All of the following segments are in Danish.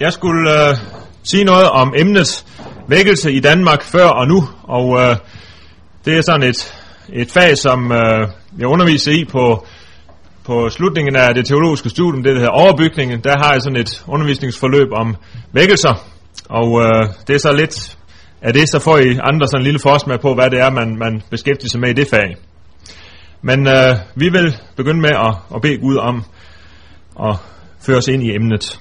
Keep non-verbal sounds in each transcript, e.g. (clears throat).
Jeg skulle øh, sige noget om emnet vækkelse i Danmark før og nu, og øh, det er sådan et, et fag, som øh, jeg underviser i på, på slutningen af det teologiske studium, det der hedder overbygningen. Der har jeg sådan et undervisningsforløb om vækkelser, og øh, det er så lidt af det, så får I andre sådan en lille forsmag på, hvad det er, man, man beskæftiger sig med i det fag. Men øh, vi vil begynde med at, at bede Gud om at føre os ind i emnet.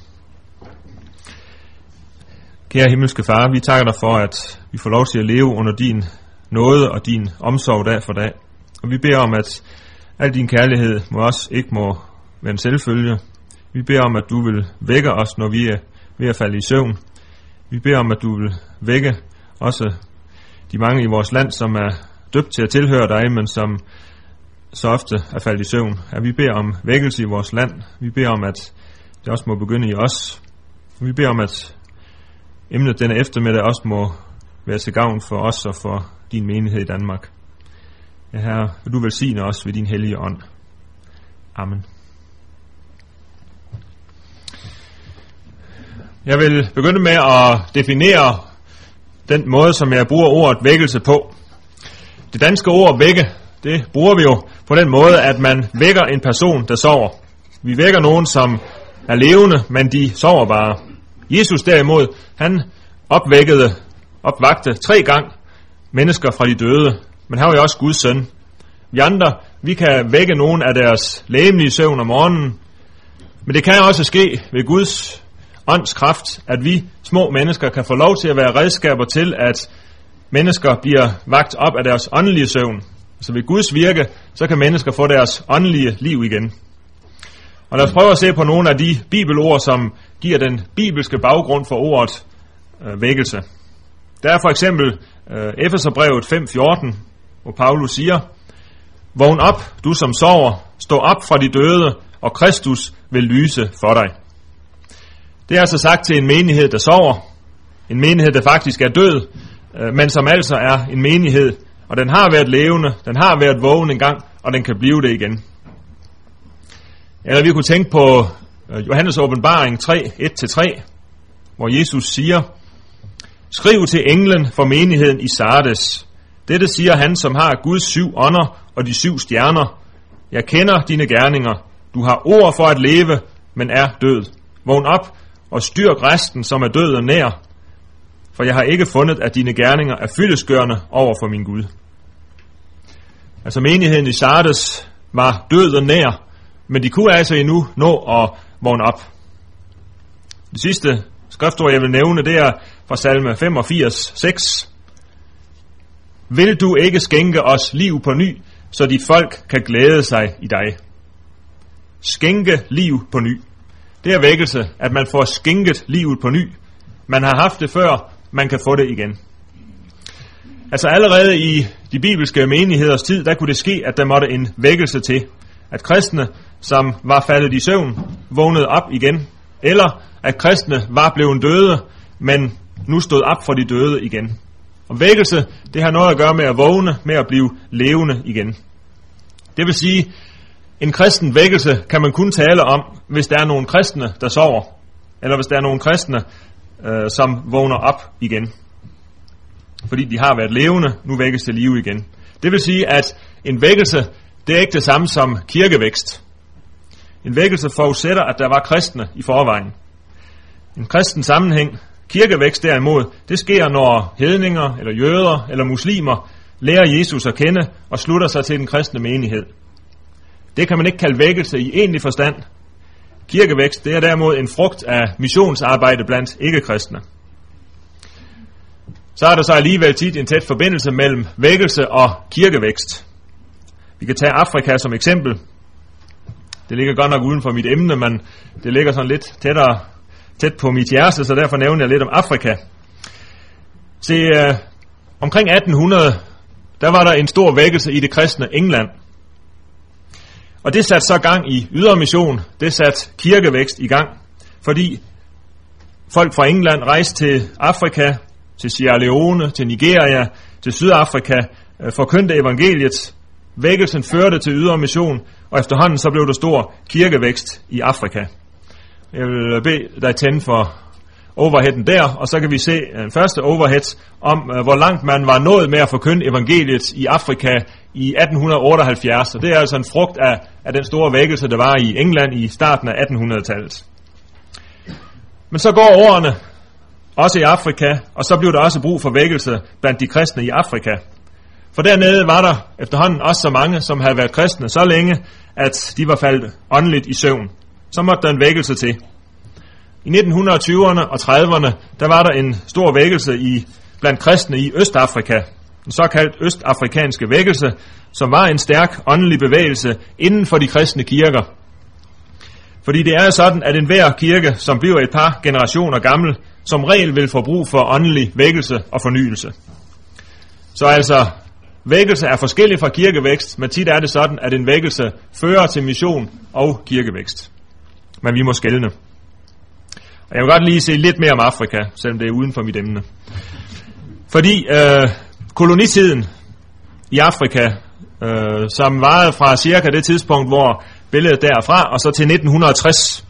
Kære himmelske far, vi takker dig for, at vi får lov til at leve under din nåde og din omsorg dag for dag. Og vi beder om, at al din kærlighed må os ikke må være en selvfølge. Vi beder om, at du vil vække os, når vi er ved at falde i søvn. Vi beder om, at du vil vække også de mange i vores land, som er døbt til at tilhøre dig, men som så ofte er faldet i søvn. At vi beder om vækkelse i vores land. Vi beder om, at det også må begynde i os. Vi beder om, at emnet denne eftermiddag også må være til gavn for os og for din menighed i Danmark. Ja, Herre, vil du velsigne os ved din hellige ånd. Amen. Jeg vil begynde med at definere den måde, som jeg bruger ordet vækkelse på. Det danske ord vække, det bruger vi jo på den måde, at man vækker en person, der sover. Vi vækker nogen, som er levende, men de sover bare. Jesus derimod, han opvækkede, opvagte tre gang mennesker fra de døde, men han var jo også Guds søn. Vi andre, vi kan vække nogen af deres læmelige søvn om morgenen, men det kan også ske ved Guds ånds kraft, at vi små mennesker kan få lov til at være redskaber til, at mennesker bliver vagt op af deres åndelige søvn. Så ved Guds virke, så kan mennesker få deres åndelige liv igen. Og lad os prøve at se på nogle af de bibelord, som giver den bibelske baggrund for ordet øh, vækkelse. Der er for eksempel øh, Efeserbrevet 5.14, hvor Paulus siger, Vågn op, du som sover, stå op fra de døde, og Kristus vil lyse for dig. Det er altså sagt til en menighed, der sover, en menighed, der faktisk er død, øh, men som altså er en menighed, og den har været levende, den har været vågen engang, og den kan blive det igen. Eller vi kunne tænke på øh, Johannes åbenbaring 3, 1-3, hvor Jesus siger, Skriv til englen for menigheden i Sardes. Dette siger han, som har Guds syv ånder og de syv stjerner. Jeg kender dine gerninger. Du har ord for at leve, men er død. Vågn op og styrk resten, som er død og nær. For jeg har ikke fundet, at dine gerninger er fyldesgørende over for min Gud. Altså menigheden i Sardes var død og nær, men de kunne altså endnu nå at vågne op. Det sidste skriftord, jeg vil nævne, det er fra salme 85, 6. Vil du ikke skænke os liv på ny, så dit folk kan glæde sig i dig? Skænke liv på ny. Det er vækkelse, at man får skænket livet på ny. Man har haft det før, man kan få det igen. Altså allerede i de bibelske menigheders tid, der kunne det ske, at der måtte en vækkelse til. At kristne, som var faldet i søvn, vågnede op igen. Eller at kristne var blevet døde, men nu stod op for de døde igen. Og vækkelse, det har noget at gøre med at vågne, med at blive levende igen. Det vil sige, en kristen vækkelse kan man kun tale om, hvis der er nogle kristne, der sover. Eller hvis der er nogle kristne, øh, som vågner op igen. Fordi de har været levende, nu vækkes til live igen. Det vil sige, at en vækkelse, det er ikke det samme som kirkevækst. En vækkelse forudsætter, at der var kristne i forvejen. En kristen sammenhæng, kirkevækst derimod, det sker, når hedninger, eller jøder, eller muslimer lærer Jesus at kende og slutter sig til den kristne menighed. Det kan man ikke kalde vækkelse i egentlig forstand. Kirkevækst, det er derimod en frugt af missionsarbejde blandt ikke-kristne. Så er der så alligevel tit en tæt forbindelse mellem vækkelse og kirkevækst. Vi kan tage Afrika som eksempel. Det ligger godt nok uden for mit emne, men det ligger sådan lidt tættere, tæt på mit hjerte, så derfor nævner jeg lidt om Afrika. Se, øh, omkring 1800, der var der en stor vækkelse i det kristne England. Og det satte så gang i ydermission, det satte kirkevækst i gang, fordi folk fra England rejste til Afrika, til Sierra Leone, til Nigeria, til Sydafrika, øh, forkyndte evangeliet. Vækkelsen førte til ydermission, og efterhånden så blev der stor kirkevækst i Afrika. Jeg vil bede dig tænde for overheaden der, og så kan vi se den første overhead om, øh, hvor langt man var nået med at forkynde evangeliet i Afrika i 1878. Og det er altså en frugt af, af den store vækkelse, der var i England i starten af 1800-tallet. Men så går årene, også i Afrika, og så blev der også brug for vækkelse blandt de kristne i Afrika. For dernede var der efterhånden også så mange, som havde været kristne så længe, at de var faldet åndeligt i søvn. Så måtte der en vækkelse til. I 1920'erne og 30'erne, der var der en stor vækkelse i, blandt kristne i Østafrika. Den såkaldt østafrikanske vækkelse, som var en stærk åndelig bevægelse inden for de kristne kirker. Fordi det er sådan, at enhver kirke, som bliver et par generationer gammel, som regel vil få brug for åndelig vækkelse og fornyelse. Så altså, vækkelse er forskellig fra kirkevækst, men tit er det sådan, at en vækkelse fører til mission og kirkevækst. Men vi må skælne. Og jeg vil godt lige se lidt mere om Afrika, selvom det er uden for mit emne. Fordi øh, kolonitiden i Afrika, øh, som varede fra cirka det tidspunkt, hvor billedet derfra, og så til 1960,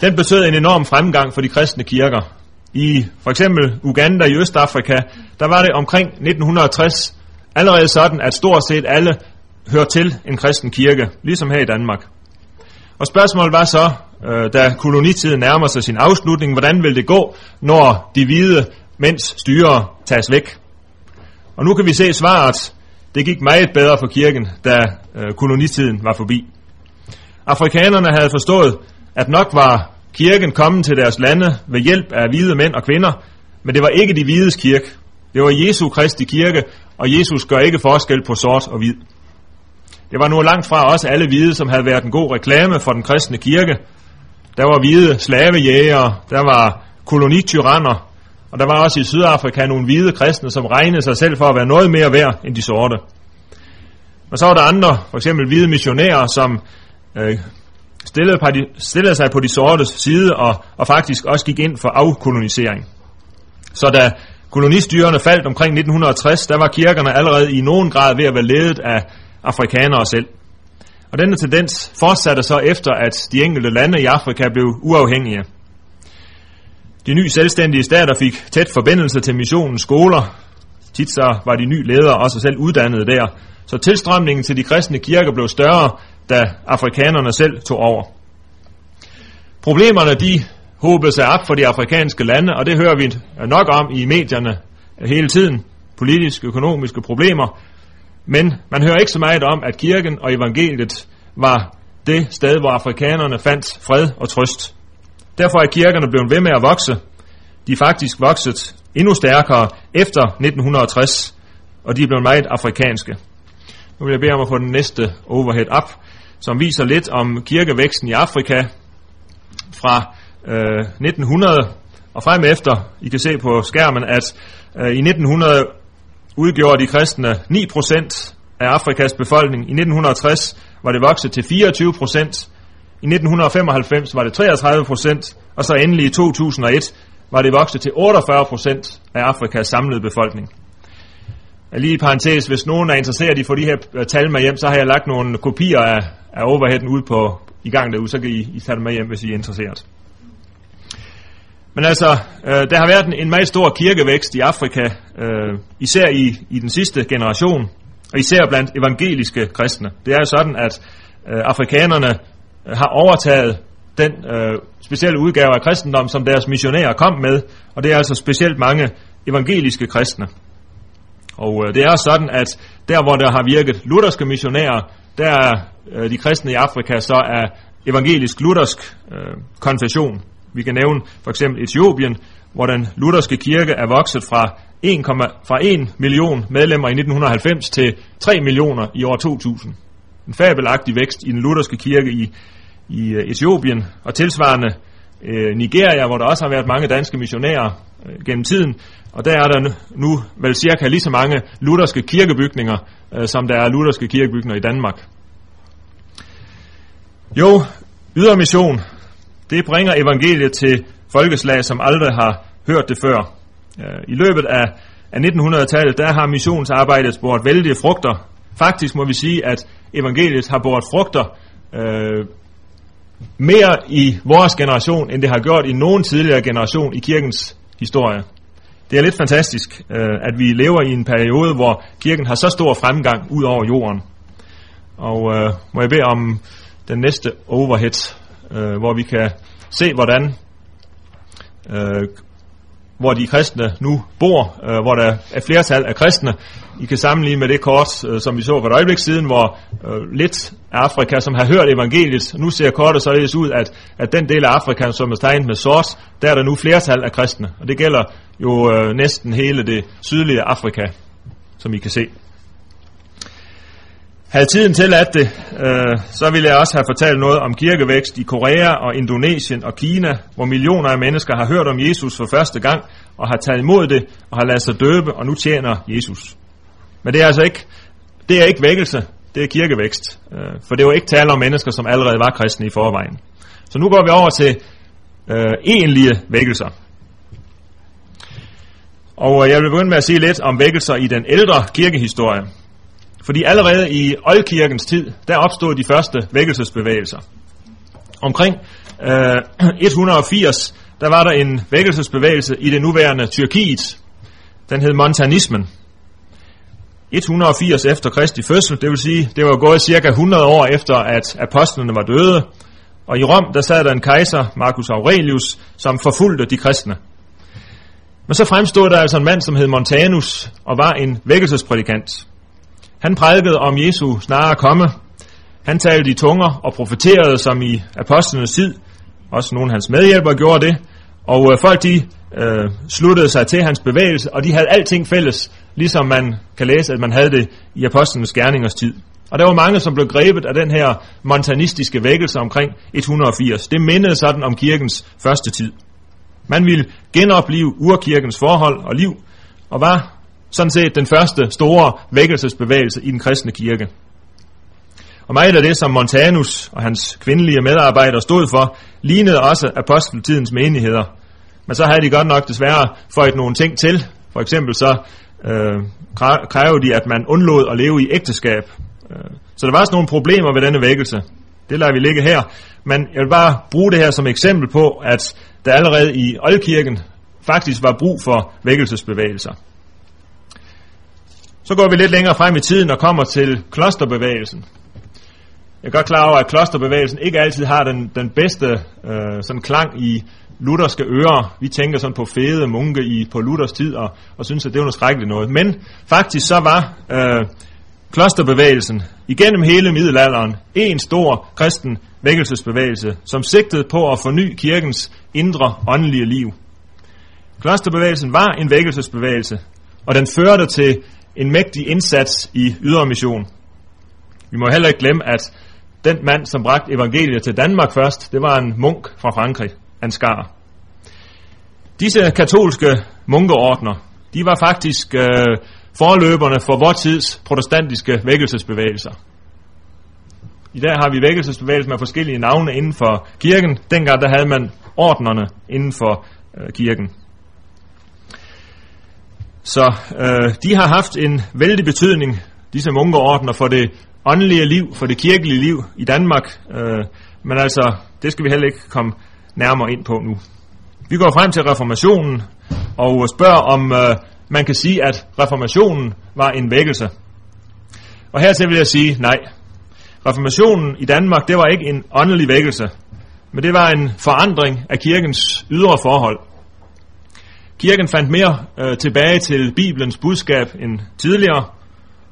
den betød en enorm fremgang for de kristne kirker. I for eksempel Uganda i Østafrika, der var det omkring 1960 allerede sådan, at stort set alle hører til en kristen kirke, ligesom her i Danmark. Og spørgsmålet var så, øh, da kolonitiden nærmer sig sin afslutning, hvordan vil det gå, når de hvide mænds styre tages væk? Og nu kan vi se svaret. Det gik meget bedre for kirken, da øh, kolonitiden var forbi. Afrikanerne havde forstået, at nok var kirken kommet til deres lande ved hjælp af hvide mænd og kvinder, men det var ikke de hvides kirke. Det var Jesu Kristi kirke, og Jesus gør ikke forskel på sort og hvid. Det var nu langt fra også alle hvide, som havde været en god reklame for den kristne kirke. Der var hvide slavejægere, der var kolonityranner, og der var også i Sydafrika nogle hvide kristne, som regnede sig selv for at være noget mere værd end de sorte. Men så var der andre, for eksempel hvide missionærer, som øh, stillede, stillede sig på de sortes side og, og faktisk også gik ind for afkolonisering. Så da kolonistyrene faldt omkring 1960, der var kirkerne allerede i nogen grad ved at være ledet af afrikanere selv. Og denne tendens fortsatte så efter, at de enkelte lande i Afrika blev uafhængige. De nye selvstændige stater fik tæt forbindelse til missionens skoler. Tit så var de nye ledere også selv uddannede der. Så tilstrømningen til de kristne kirker blev større, da afrikanerne selv tog over. Problemerne de håbede sig op for de afrikanske lande, og det hører vi nok om i medierne hele tiden. Politiske, økonomiske problemer. Men man hører ikke så meget om, at kirken og evangeliet var det sted, hvor afrikanerne fandt fred og trøst. Derfor er kirkerne blevet ved med at vokse. De er faktisk vokset endnu stærkere efter 1960, og de er blevet meget afrikanske. Nu vil jeg bede om at få den næste overhead op, som viser lidt om kirkevæksten i Afrika fra øh, 1900 og frem efter. I kan se på skærmen, at øh, i 1900 udgjorde de kristne 9% af Afrikas befolkning. I 1960 var det vokset til 24%. I 1995 var det 33%, og så endelig i 2001 var det vokset til 48% af Afrikas samlede befolkning. Lige i parentes, hvis nogen er interesseret i at få de her øh, tal med hjem, så har jeg lagt nogle kopier af, af overheaden ud på i gang derude, så kan I, I tage dem med hjem, hvis I er interesseret. Men altså, øh, der har været en, en meget stor kirkevækst i Afrika, øh, især i, i den sidste generation, og især blandt evangeliske kristne. Det er jo sådan, at øh, afrikanerne øh, har overtaget den øh, specielle udgave af kristendom, som deres missionærer kom med, og det er altså specielt mange evangeliske kristne. Og øh, det er sådan, at der hvor der har virket lutherske missionærer, der er øh, de kristne i Afrika så er evangelisk-luthersk øh, konfession. Vi kan nævne for eksempel Etiopien, hvor den lutherske kirke er vokset fra 1, fra 1 million medlemmer i 1990 til 3 millioner i år 2000. En fabelagtig vækst i den lutherske kirke i, i øh, Etiopien, og tilsvarende øh, Nigeria, hvor der også har været mange danske missionærer øh, gennem tiden, og der er der nu vel cirka lige så mange lutherske kirkebygninger, øh, som der er lutherske kirkebygninger i Danmark. Jo, ydermission, det bringer evangeliet til folkeslag, som aldrig har hørt det før. Øh, I løbet af, af 1900-tallet, der har missionsarbejdet båret vældige frugter. Faktisk må vi sige, at evangeliet har båret frugter øh, mere i vores generation, end det har gjort i nogen tidligere generation i kirkens historie. Det er lidt fantastisk, øh, at vi lever i en periode, hvor kirken har så stor fremgang ud over jorden. Og øh, må jeg bede om den næste overhead, øh, hvor vi kan se, hvordan øh, hvor de kristne nu bor, øh, hvor der er flertal af kristne. I kan sammenligne med det kort, øh, som vi så for et øjeblik siden, hvor øh, lidt af Afrika, som har hørt evangeliet, nu ser kortet således ud, at, at den del af Afrika, som er tegnet med sort, der er der nu flertal af kristne. Og det gælder jo øh, næsten hele det sydlige Afrika, som I kan se. Havde tiden til at det, øh, så ville jeg også have fortalt noget om kirkevækst i Korea og Indonesien og Kina, hvor millioner af mennesker har hørt om Jesus for første gang og har taget imod det og har ladet sig døbe og nu tjener Jesus. Men det er altså ikke, det er ikke vækkelse, det er kirkevækst. Øh, for det var ikke tale om mennesker, som allerede var kristne i forvejen. Så nu går vi over til øh, egentlige vækkelser. Og øh, jeg vil begynde med at sige lidt om vækkelser i den ældre kirkehistorie. Fordi allerede i oldkirkens tid, der opstod de første vækkelsesbevægelser. Omkring øh, 180, der var der en vækkelsesbevægelse i det nuværende Tyrkiet. Den hed montanismen. 180 efter Kristi fødsel, det vil sige, det var gået cirka 100 år efter, at apostlene var døde. Og i Rom, der sad der en kejser, Marcus Aurelius, som forfulgte de kristne. Men så fremstod der altså en mand, som hed Montanus, og var en vækkelsesprædikant. Han prædikede om Jesu snarere komme. Han talte i tunger og profeterede som i apostlenes tid. Også nogle af hans medhjælpere gjorde det. Og øh, folk de øh, sluttede sig til hans bevægelse, og de havde alting fælles, ligesom man kan læse, at man havde det i apostlenes gerningers tid. Og der var mange, som blev grebet af den her montanistiske vækkelse omkring 180. Det mindede sådan om kirkens første tid. Man ville genopleve urkirkens forhold og liv, og var sådan set den første store vækkelsesbevægelse i den kristne kirke. Og meget af det, som Montanus og hans kvindelige medarbejdere stod for, lignede også aposteltidens menigheder. Men så havde de godt nok desværre fået nogle ting til. For eksempel så øh, krævede de, at man undlod at leve i ægteskab. Øh, så der var også nogle problemer ved denne vækkelse. Det lader vi ligge her. Men jeg vil bare bruge det her som eksempel på, at der allerede i oldkirken faktisk var brug for vækkelsesbevægelser. Så går vi lidt længere frem i tiden og kommer til klosterbevægelsen. Jeg er godt klar over, at klosterbevægelsen ikke altid har den, den bedste øh, sådan klang i lutherske ører. Vi tænker sådan på fede munke i, på Luthers tid og, og synes, at det var noget skrækkeligt noget. Men faktisk så var øh, klosterbevægelsen igennem hele middelalderen en stor kristen vækkelsesbevægelse, som sigtede på at forny kirkens indre åndelige liv. Klosterbevægelsen var en vækkelsesbevægelse, og den førte til en mægtig indsats i ydermission. Vi må heller ikke glemme, at den mand, som bragte evangeliet til Danmark først, det var en munk fra Frankrig, Ansgar. Disse katolske munkeordner, de var faktisk øh, forløberne for vores tids protestantiske vækkelsesbevægelser. I dag har vi vækkelsesbevægelser med forskellige navne inden for kirken. Dengang der havde man ordnerne inden for øh, kirken. Så øh, de har haft en vældig betydning, disse munkeordner, for det åndelige liv, for det kirkelige liv i Danmark. Øh, men altså, det skal vi heller ikke komme nærmere ind på nu. Vi går frem til reformationen og spørger, om øh, man kan sige, at reformationen var en vækkelse. Og her vil jeg sige nej. Reformationen i Danmark, det var ikke en åndelig vækkelse, men det var en forandring af kirkens ydre forhold. Kirken fandt mere øh, tilbage til Bibelens budskab end tidligere.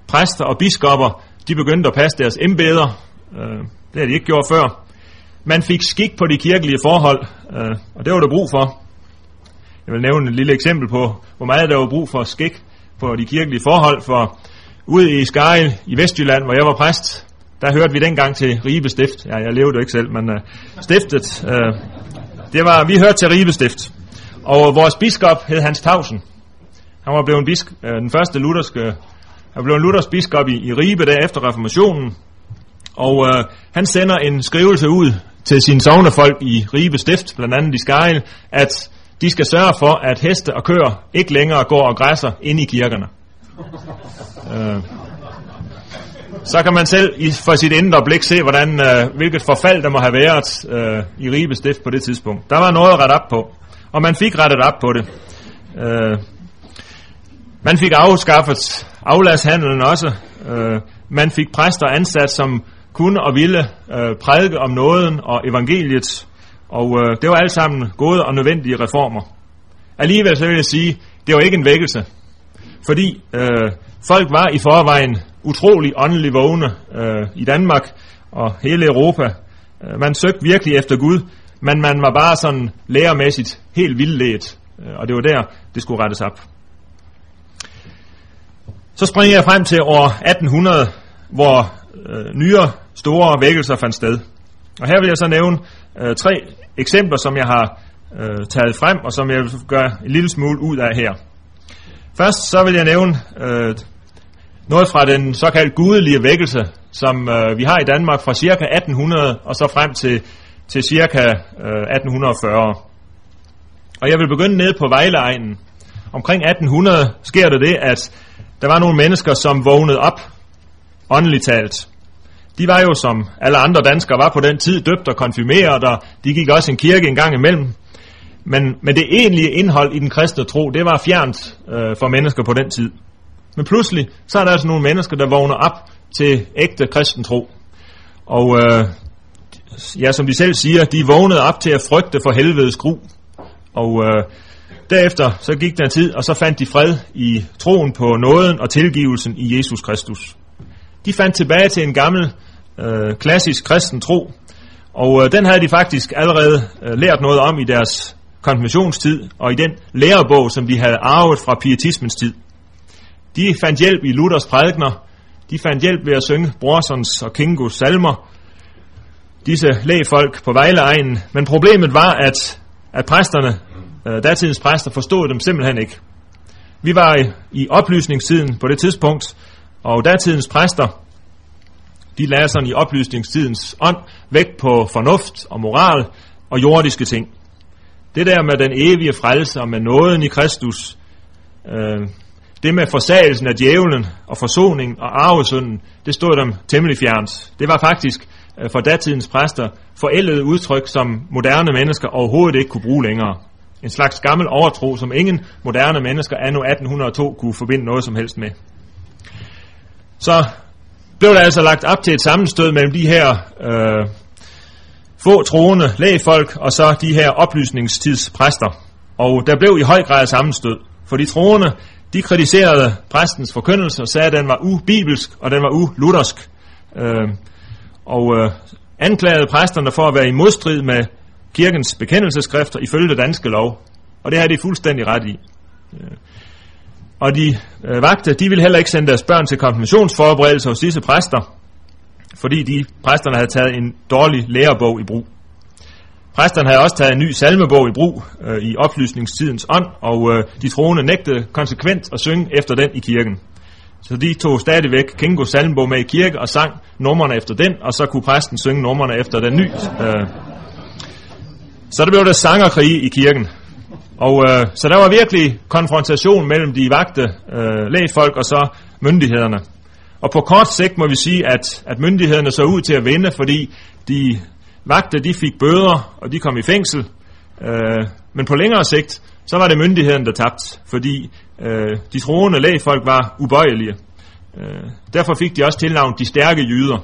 Præster og biskopper, de begyndte at passe deres embeder. Øh, det havde de ikke gjort før. Man fik skik på de kirkelige forhold, øh, og det var der brug for. Jeg vil nævne et lille eksempel på, hvor meget der var brug for skik på de kirkelige forhold, for ude i Skejl i Vestjylland, hvor jeg var præst, der hørte vi dengang til Ribe Stift. Ja, jeg levede jo ikke selv, men øh, stiftet, øh, det var, vi hørte til Ribe Stift. Og vores biskop hed Hans Tausen. Han var blevet bisk, uh, den første lutherske, han blev en luthersk biskop i, i Ribe der efter reformationen. Og uh, han sender en skrivelse ud til sine sovnefolk i Ribe Stift, blandt andet i Skejl, at de skal sørge for, at heste og køer ikke længere går og græsser ind i kirkerne. Uh, (laughs) så kan man selv i, for sit indre blik se, hvordan, øh, hvilket forfald der må have været øh, i Ribe Stift på det tidspunkt. Der var noget at rette op på, og man fik rettet op på det. Øh, man fik afskaffet afladshandlen også. Øh, man fik præster ansat, som kunne og ville øh, prædike om nåden og evangeliet, og øh, det var alt sammen gode og nødvendige reformer. Alligevel så vil jeg sige, det var ikke en vækkelse, fordi øh, folk var i forvejen utrolig åndelig vågne øh, i Danmark og hele Europa. Øh, man søgte virkelig efter Gud, men man var bare sådan lærermæssigt helt vildledt, øh, og det var der, det skulle rettes op. Så springer jeg frem til år 1800, hvor øh, nyere store vækkelser fandt sted. Og her vil jeg så nævne øh, tre eksempler, som jeg har øh, taget frem, og som jeg vil gøre en lille smule ud af her. Først så vil jeg nævne øh, noget fra den såkaldte gudelige vækkelse, som øh, vi har i Danmark fra cirka 1800 og så frem til, til cirka øh, 1840. Og jeg vil begynde ned på Vejleegnen. Omkring 1800 sker der det, at der var nogle mennesker, som vågnede op, åndeligt talt. De var jo, som alle andre danskere var på den tid, døbt og konfirmeret, og de gik også en kirke en gang imellem. Men, men det egentlige indhold i den kristne tro, det var fjernt øh, for mennesker på den tid. Men pludselig, så er der altså nogle mennesker, der vågner op til ægte kristen tro. Og øh, ja, som de selv siger, de vågnede op til at frygte for helvedes gru. Og øh, derefter så gik der tid, og så fandt de fred i troen på nåden og tilgivelsen i Jesus Kristus. De fandt tilbage til en gammel, øh, klassisk kristen tro, og øh, den havde de faktisk allerede øh, lært noget om i deres konfirmationstid, og i den lærebog, som de havde arvet fra pietismens tid. De fandt hjælp i Luthers prædikner, de fandt hjælp ved at synge Brorsons og Kingos salmer, disse lægfolk på Vejleegnen, men problemet var, at, at præsterne, øh, datidens præster, forstod dem simpelthen ikke. Vi var i, i oplysningstiden på det tidspunkt, og datidens præster, de lagde sådan i oplysningstidens ånd vægt på fornuft og moral og jordiske ting. Det der med den evige frelse og med nåden i Kristus, øh, det med forsagelsen af djævlen og forsoning og arvesynden, det stod dem temmelig fjernt. Det var faktisk Øh, for datidens præster forældede udtryk, som moderne mennesker overhovedet ikke kunne bruge længere. En slags gammel overtro, som ingen moderne mennesker anno 1802 kunne forbinde noget som helst med. Så blev der altså lagt op til et sammenstød mellem de her øh, få troende lægefolk og så de her oplysningstidspræster. Og der blev i høj grad sammenstød, for de troende, de kritiserede præstens forkyndelse og sagde, at den var ubibelsk og den var uluthersk. Øh, og øh, anklagede præsterne for at være i modstrid med kirkens bekendelseskrifter ifølge det danske lov. Og det har de fuldstændig ret i. Øh, og de øh, vagte, de ville heller ikke sende deres børn til konfirmationsforberedelse hos disse præster, fordi de præsterne havde taget en dårlig lærebog i brug. Præsterne havde også taget en ny salmebog i brug øh, i oplysningstidens ånd, og øh, de troende nægtede konsekvent at synge efter den i kirken. Så de tog stadigvæk Kingo Salmbo med i kirke og sang numrene efter den, og så kunne præsten synge numrene efter den ny. Øh. Så der blev der sangerkrig i kirken. Og øh, så der var virkelig konfrontation mellem de vagte øh, lægfolk og så myndighederne. Og på kort sigt må vi sige, at, at myndighederne så ud til at vinde, fordi de vagte de fik bøder, og de kom i fængsel. Øh, men på længere sigt, så var det myndigheden, der tabte, fordi øh, de troende lægfolk var ubøjelige. Øh, derfor fik de også tilnavnet de stærke jyder.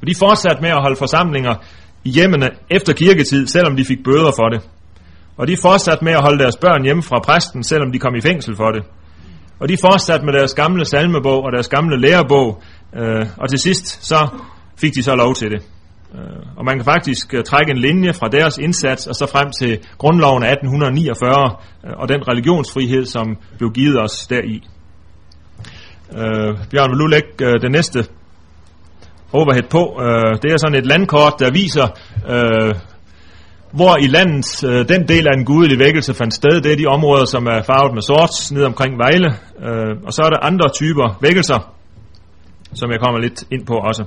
Og de fortsatte med at holde forsamlinger i hjemmene efter kirketid, selvom de fik bøder for det. Og de fortsatte med at holde deres børn hjemme fra præsten, selvom de kom i fængsel for det. Og de fortsatte med deres gamle salmebog og deres gamle lærebog, øh, og til sidst så fik de så lov til det. Øh, og man kan faktisk øh, trække en linje fra deres indsats og så frem til grundloven af 1849 øh, og den religionsfrihed, som blev givet os deri. Uh, Bjørn, vil du lægge uh, det næste overhead på? Uh, det er sådan et landkort, der viser, uh, hvor i landet uh, den del af den gudelige vækkelse fandt sted. Det er de områder, som er farvet med sort, ned omkring Vejle. Uh, og så er der andre typer vækkelser, som jeg kommer lidt ind på også.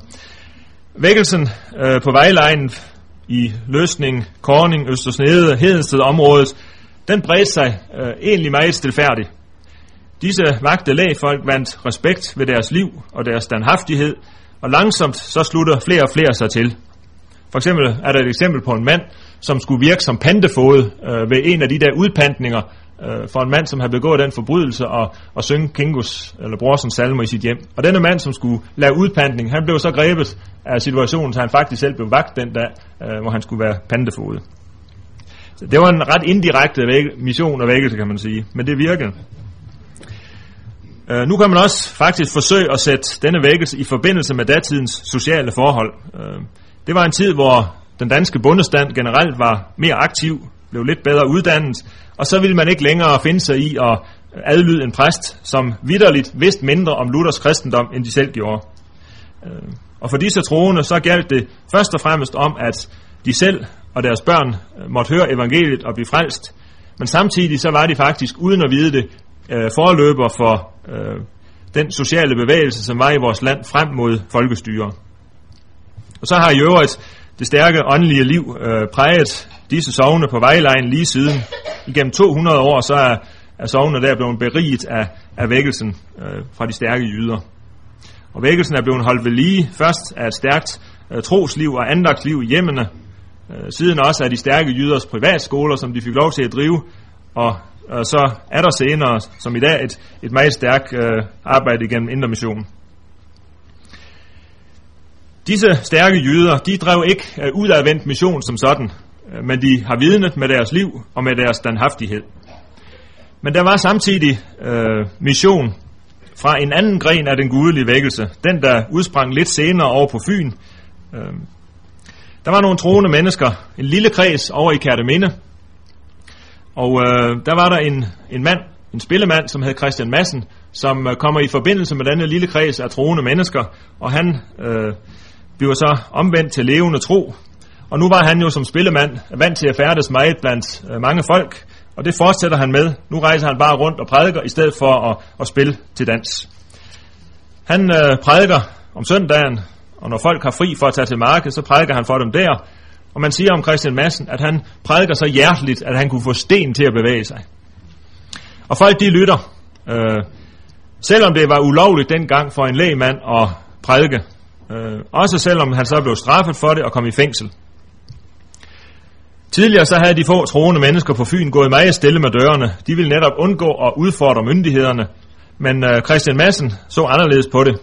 Vækkelsen øh, på vejlejen i Løsning, Korning, Østersnede, Hedensted området, den bredte sig øh, egentlig meget stilfærdigt. Disse vagte lægfolk vandt respekt ved deres liv og deres standhaftighed, og langsomt så slutter flere og flere sig til. For eksempel er der et eksempel på en mand, som skulle virke som pantefod øh, ved en af de der udpantninger øh, for en mand, som havde begået den forbrydelse og, og synge Kingus eller Brorsens salmer i sit hjem. Og denne mand, som skulle lave udpantning, han blev så grebet af situationen, så han faktisk selv blev vagt den dag, øh, hvor han skulle være pantefod. Så det var en ret indirekte mission og vækkelse, kan man sige, men det virkede. Øh, nu kan man også faktisk forsøge at sætte denne vækkelse i forbindelse med datidens sociale forhold. Øh, det var en tid, hvor den danske bundestand generelt var mere aktiv, blev lidt bedre uddannet, og så ville man ikke længere finde sig i at adlyde en præst, som vidderligt vidste mindre om Luthers kristendom, end de selv gjorde. Øh, og for disse troende, så galt det først og fremmest om, at de selv og deres børn måtte høre evangeliet og blive frelst, men samtidig så var de faktisk, uden at vide det, øh, forløber for øh, den sociale bevægelse, som var i vores land frem mod folkestyre. Og så har i øvrigt det stærke åndelige liv øh, præget disse sovne på vejlejen lige siden. Igennem 200 år så er, er sovne der blevet beriget af, af vækkelsen øh, fra de stærke jyder. Og vækkelsen er blevet holdt ved lige først af et stærkt øh, trosliv og andagsliv i hjemmene, øh, siden også af de stærke jyders privatskoler, som de fik lov til at drive, og øh, så er der senere, som i dag, et, et meget stærkt øh, arbejde igennem Indre Mission. Disse stærke jøder, de drev ikke øh, udadvendt mission som sådan, øh, men de har vidnet med deres liv og med deres standhaftighed. Men der var samtidig øh, mission fra en anden gren af den gudelige vækkelse, den der udsprang lidt senere over på Fyn. Øh, der var nogle troende mennesker, en lille kreds over i Kærteminde, og øh, der var der en, en mand, en spillemand, som hed Christian Madsen, som øh, kommer i forbindelse med denne lille kreds af troende mennesker, og han øh, bliver så omvendt til levende tro. Og nu var han jo som spillemand vant til at færdes meget blandt øh, mange folk, og det fortsætter han med. Nu rejser han bare rundt og prædiker, i stedet for at, at spille til dans. Han øh, prædiker om søndagen, og når folk har fri for at tage til markedet, så prædiker han for dem der, og man siger om Christian Madsen, at han prædiker så hjerteligt, at han kunne få sten til at bevæge sig. Og folk de lytter. Øh, selvom det var ulovligt dengang for en lægmand at prædike. Øh, også selvom han så blev straffet for det og kom i fængsel. Tidligere så havde de få troende mennesker på Fyn gået meget stille med dørene. De ville netop undgå at udfordre myndighederne. Men øh, Christian Madsen så anderledes på det.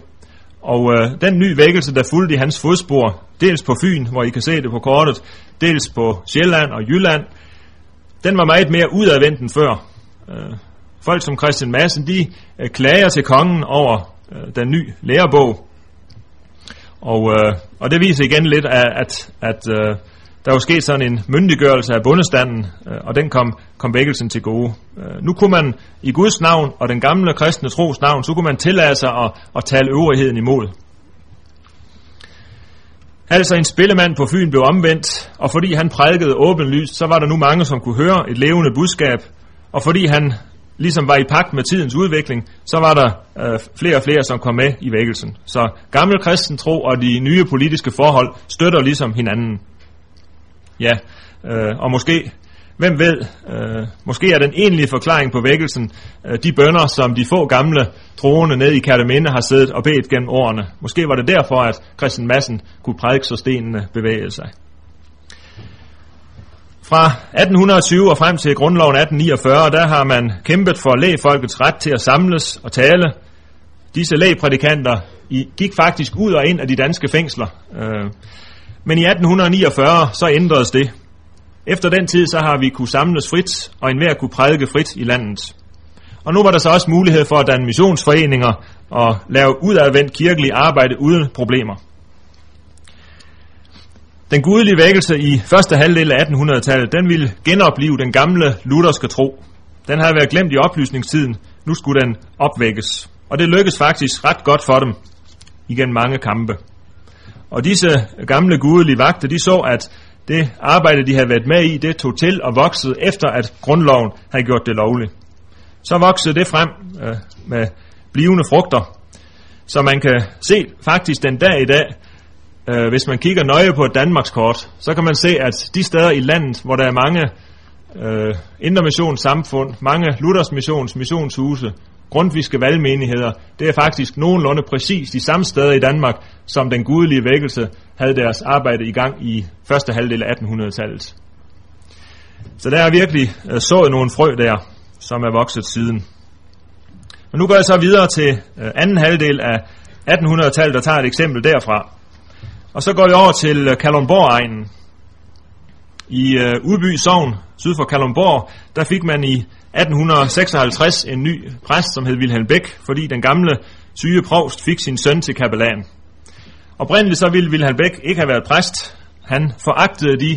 Og øh, den nye vækkelse, der fulgte i hans fodspor, dels på Fyn, hvor I kan se det på kortet, dels på Sjælland og Jylland, den var meget mere udadvendt end før. Øh, folk som Christian Madsen, de øh, klager til kongen over øh, den nye lærebog. Og, øh, og det viser igen lidt, at, at, at øh, der var sket sådan en myndiggørelse af bundestanden, øh, og den kom, kom vækkelsen til gode. Øh, nu kunne man i Guds navn og den gamle kristne tros navn, så kunne man tillade sig at, at tale øvrigheden imod. Altså en spillemand på Fyn blev omvendt, og fordi han prædikede åbenlyst, så var der nu mange, som kunne høre et levende budskab, og fordi han ligesom var i pagt med tidens udvikling, så var der øh, flere og flere, som kom med i vækkelsen. Så gammel kristen tro og de nye politiske forhold støtter ligesom hinanden. Ja, øh, og måske, hvem ved, øh, måske er den egentlige forklaring på vækkelsen øh, de bønder, som de få gamle troende ned i Kærteminde har siddet og bedt gennem årene. Måske var det derfor, at Christian Madsen kunne prædike, så stenene bevægede sig. Fra 1820 og frem til grundloven 1849, der har man kæmpet for lægfolkets ret til at samles og tale. Disse lægprædikanter gik faktisk ud og ind af de danske fængsler. Øh, men i 1849 så ændredes det. Efter den tid så har vi kunne samles frit, og enhver kunne prædike frit i landet. Og nu var der så også mulighed for at danne missionsforeninger og lave udadvendt kirkelig arbejde uden problemer. Den gudelige vækkelse i første halvdel af 1800-tallet, den ville genopleve den gamle lutherske tro. Den havde været glemt i oplysningstiden. Nu skulle den opvækkes. Og det lykkedes faktisk ret godt for dem igen mange kampe. Og disse gamle gudelige vagter, de så, at det arbejde, de havde været med i, det tog til og voksede efter, at grundloven havde gjort det lovligt. Så voksede det frem øh, med blivende frugter, så man kan se faktisk den dag i dag, øh, hvis man kigger nøje på et Danmarkskort, så kan man se, at de steder i landet, hvor der er mange øh, intermissionssamfund, mange Luthers missions missionshuse, grundviske valgmenigheder, det er faktisk nogenlunde præcis de samme steder i Danmark, som den gudelige vækkelse havde deres arbejde i gang i første halvdel af 1800-tallet. Så der er virkelig øh, sået nogle frø der, som er vokset siden. Men nu går jeg så videre til øh, anden halvdel af 1800-tallet og tager et eksempel derfra. Og så går det over til øh, Kalundborg-egnen. I øh, Udby Sogn, syd for Kalundborg, der fik man i 1856 en ny præst, som hed Wilhelm Bæk, fordi den gamle syge provst fik sin søn til kapellan. Oprindeligt så ville Wilhelm Bæk ikke have været præst. Han foragtede de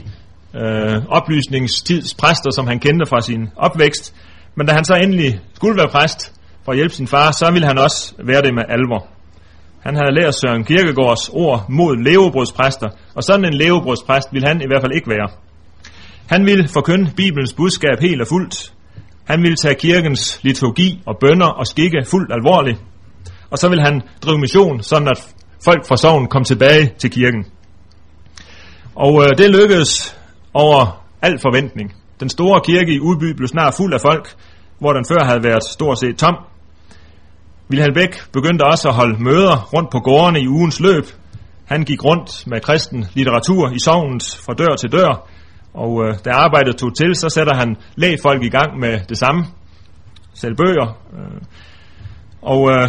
øh, oplysningstidspræster, som han kendte fra sin opvækst. Men da han så endelig skulle være præst for at hjælpe sin far, så ville han også være det med alvor. Han havde lært Søren Kirkegaards ord mod levebrødspræster, og sådan en levebrødspræst ville han i hvert fald ikke være. Han ville forkynde Bibelens budskab helt og fuldt. Han ville tage kirkens liturgi og bønder og skikke fuldt alvorligt. Og så ville han drive mission, sådan at folk fra sovn kom tilbage til kirken. Og øh, det lykkedes over al forventning. Den store kirke i Udby blev snart fuld af folk, hvor den før havde været stort set tom. Vilhelm Bæk begyndte også at holde møder rundt på gårdene i ugens løb. Han gik rundt med kristen litteratur i sovens fra dør til dør, og øh, da arbejdet tog til, så sætter han lægfolk i gang med det samme. Selv bøger. Øh, og øh,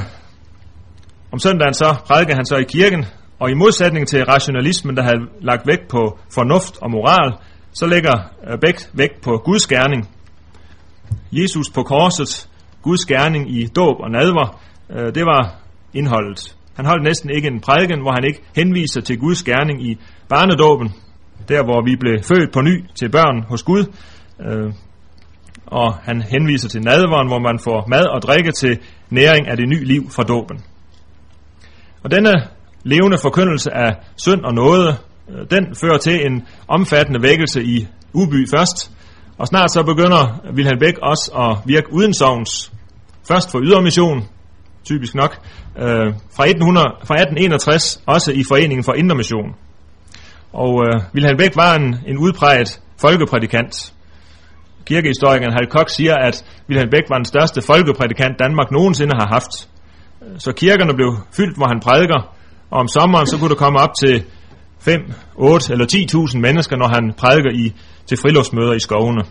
om søndagen så prædikede han så i kirken, og i modsætning til rationalismen, der havde lagt vægt på fornuft og moral, så lægger øh, Bæk vægt på Guds gerning. Jesus på korset, Guds gerning i dåb og nadver, øh, det var indholdet. Han holdt næsten ikke en prædiken, hvor han ikke henviser til Guds gerning i barnedåben, der hvor vi blev født på ny til børn hos Gud, øh, og han henviser til nadveren, hvor man får mad og drikke til næring af det nye liv fra dåben. Og denne levende forkyndelse af synd og noget, øh, den fører til en omfattende vækkelse i Uby først, og snart så begynder Vilhelm Bæk også at virke uden sovns. Først for ydermission, typisk nok, øh, fra, 1800, fra 1861 også i Foreningen for Indermission. Og øh, Vilhelm Bæk var en, en udpræget folkeprædikant. Kirkehistorikeren Hal Koch siger, at Vilhelm Bæk var den største folkeprædikant Danmark nogensinde har haft. Så kirkerne blev fyldt, hvor han prædiker, og om sommeren så kunne der komme op til 5, 8 eller 10.000 mennesker, når han prædiker i, til friluftsmøder i skovene.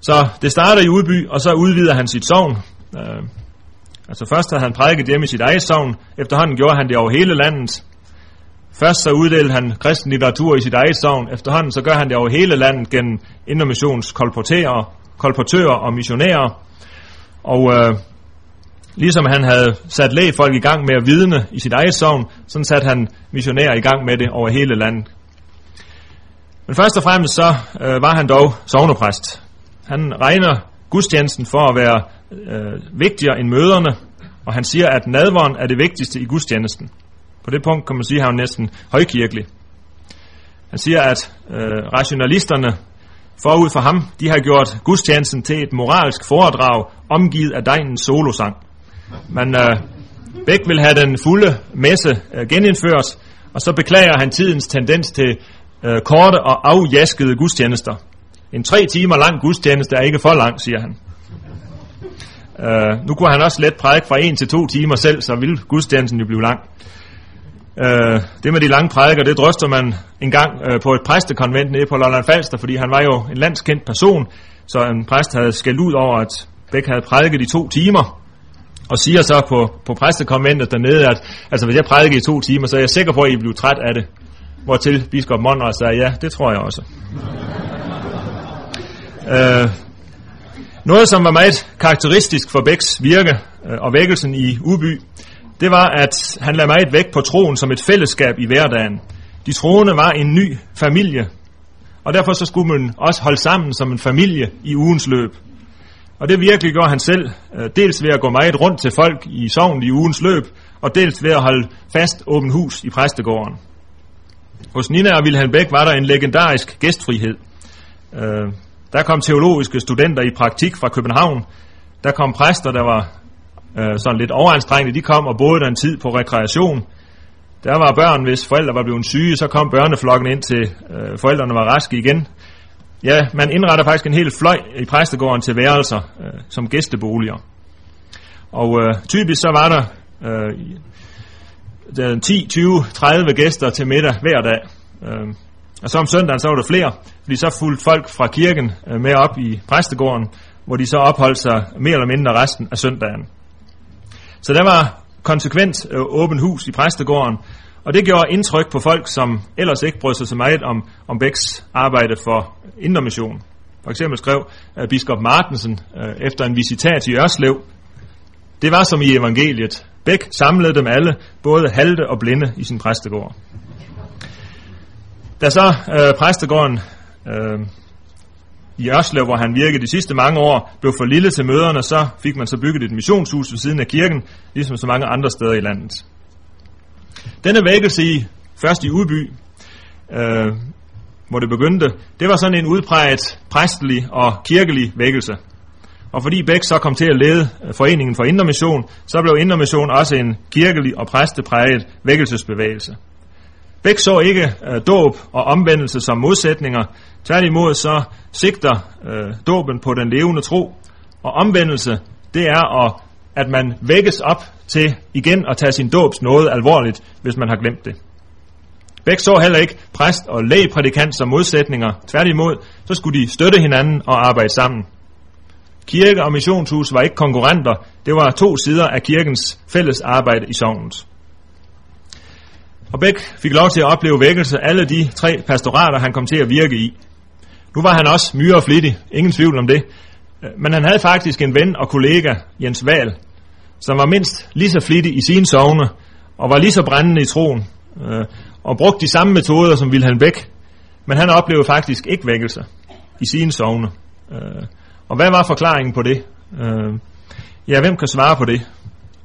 Så det starter i Udby, og så udvider han sit sovn. Øh, altså først havde han prædiket hjemme i sit eget sovn, efterhånden gjorde han det over hele landet. Først så uddelte han kristen litteratur i sit eget sovn, efterhånden så gør han det over hele landet gennem Indermissions kolportører, kolportører og missionærer. Og øh, Ligesom han havde sat lægefolk i gang med at vidne i sit eget sovn, sådan satte han missionærer i gang med det over hele landet. Men først og fremmest så øh, var han dog sovnepræst. Han regner gudstjenesten for at være øh, vigtigere end møderne, og han siger, at nadveren er det vigtigste i gudstjenesten. På det punkt kan man sige, at han er næsten højkirkelig. Han siger, at øh, rationalisterne forud for ham, de har gjort gudstjenesten til et moralsk foredrag, omgivet af degnens solosang. Men øh, Bæk vil have den fulde messe øh, genindført, og så beklager han tidens tendens til øh, korte og afjaskede gudstjenester. En tre timer lang gudstjeneste er ikke for lang, siger han. Øh, nu kunne han også let prædike fra en til to timer selv, så ville gudstjenesten jo blive lang. Øh, det med de lange prædiker, det drøster man en gang øh, på et præstekonvent nede på Lolland Falster, fordi han var jo en landskendt person, så en præst havde skældt ud over, at Bæk havde prædiket i to timer og siger så på, på præstekonventet dernede, at altså, hvis jeg prædiker i to timer, så er jeg sikker på, at I bliver træt af det. Hvortil biskop Monrad sagde, ja, det tror jeg også. (laughs) øh, noget, som var meget karakteristisk for Bæks virke øh, og vækkelsen i Uby, det var, at han lagde meget vægt på troen som et fællesskab i hverdagen. De troende var en ny familie, og derfor så skulle man også holde sammen som en familie i ugens løb. Og det virkelig gør han selv, øh, dels ved at gå meget rundt til folk i sovn i ugens løb, og dels ved at holde fast åben hus i præstegården. Hos Nina og Wilhelm Bæk var der en legendarisk gæstfrihed. Øh, der kom teologiske studenter i praktik fra København. Der kom præster, der var øh, sådan lidt overanstrengte. De kom og boede der en tid på rekreation. Der var børn, hvis forældre var blevet syge, så kom børneflokken ind til forældrene var raske igen. Ja, man indretter faktisk en hel fløj i præstegården til værelser øh, som gæsteboliger. Og øh, typisk så var der øh, der 10, 20, 30 gæster til middag hver dag. Øh, og så om søndagen så var der flere, fordi så fulgte folk fra kirken øh, med op i præstegården, hvor de så opholdt sig mere eller mindre resten af søndagen. Så der var konsekvent øh, åben hus i præstegården, og det gjorde indtryk på folk, som ellers ikke brød sig så meget om, om Bæks arbejde for Indermission. For eksempel skrev uh, biskop Martensen uh, efter en visitat i Ørslev, det var som i evangeliet. Bæk samlede dem alle, både halte og blinde, i sin præstegård. Da så uh, præstegården uh, i Ørslev, hvor han virkede de sidste mange år, blev for lille til møderne, så fik man så bygget et missionshus ved siden af kirken, ligesom så mange andre steder i landet. Denne vækkelse i, først i Udby, øh, hvor det begyndte, det var sådan en udpræget præstelig og kirkelig vækkelse. Og fordi Bæk så kom til at lede øh, Foreningen for Indre Mission, så blev Indre Mission også en kirkelig og præstepræget vækkelsesbevægelse. Bæk så ikke øh, dåb og omvendelse som modsætninger. Tværtimod så sigter øh, dåben på den levende tro. Og omvendelse, det er, at, at man vækkes op til igen at tage sin dåbs noget alvorligt, hvis man har glemt det. Bæk så heller ikke præst og lægprædikant som modsætninger. Tværtimod, så skulle de støtte hinanden og arbejde sammen. Kirke og missionshus var ikke konkurrenter. Det var to sider af kirkens fælles arbejde i sovnet. Og Bæk fik lov til at opleve vækkelse alle de tre pastorater, han kom til at virke i. Nu var han også myre og flittig, ingen tvivl om det. Men han havde faktisk en ven og kollega, Jens Val, som var mindst lige så flittig i sine sovne, og var lige så brændende i troen, øh, og brugte de samme metoder som Wilhelm Bæk. Men han oplevede faktisk ikke vækkelse i sine sovne. Øh, og hvad var forklaringen på det? Øh, ja, hvem kan svare på det?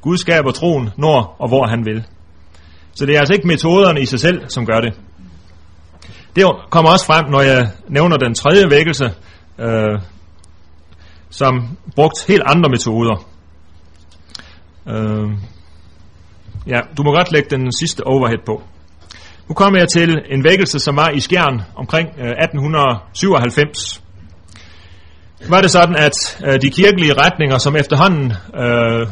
Gud skaber troen, når og hvor han vil. Så det er altså ikke metoderne i sig selv, som gør det. Det kommer også frem, når jeg nævner den tredje vækkelse, øh, som brugt helt andre metoder. Øh, ja, du må godt lægge den sidste overhead på. Nu kommer jeg til en vækkelse, som var i Skjern omkring øh, 1897. Var det sådan, at øh, de kirkelige retninger, som efterhånden øh,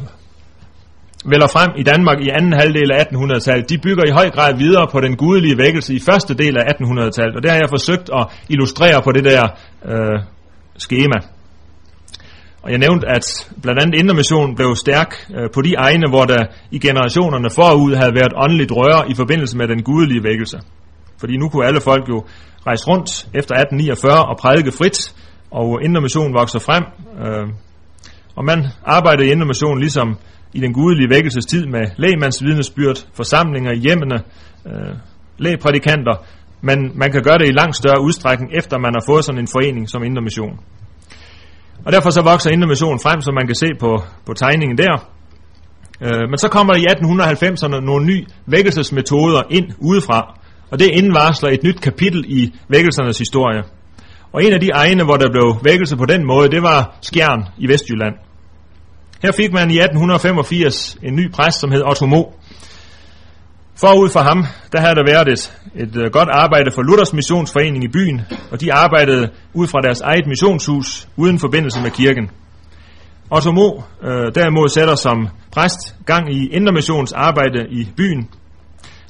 vælger frem i Danmark i anden halvdel af 1800-tallet, de bygger i høj grad videre på den gudelige vækkelse i første del af 1800-tallet. Og det har jeg forsøgt at illustrere på det der øh, schema. Og jeg nævnte, at blandt andet Indermission blev stærk øh, på de egne, hvor der i generationerne forud havde været åndeligt røre i forbindelse med den gudelige vækkelse. Fordi nu kunne alle folk jo rejse rundt efter 1849 og prædike frit, og Indermission vokser frem. Øh, og man arbejdede i Indermission ligesom i den gudelige vækkelses tid med lægmandsvidnesbyrd, forsamlinger i hjemmene, øh, lægprædikanter, men man kan gøre det i langt større udstrækning, efter man har fået sådan en forening som Indre Mission. Og derfor så vokser Indre Mission frem, som man kan se på, på tegningen der. Øh, men så kommer der i 1890'erne nogle nye vækkelsesmetoder ind udefra, og det indvarsler et nyt kapitel i vækkelsernes historie. Og en af de egne, hvor der blev vækkelse på den måde, det var Skjern i Vestjylland. Her fik man i 1885 en ny præst, som hed Otto Mo. Forud for ham, der havde der været et, et øh, godt arbejde for Luthers Missionsforening i byen, og de arbejdede ud fra deres eget missionshus uden forbindelse med kirken. Otto Mo øh, derimod sætter som præst gang i Indermissions arbejde i byen.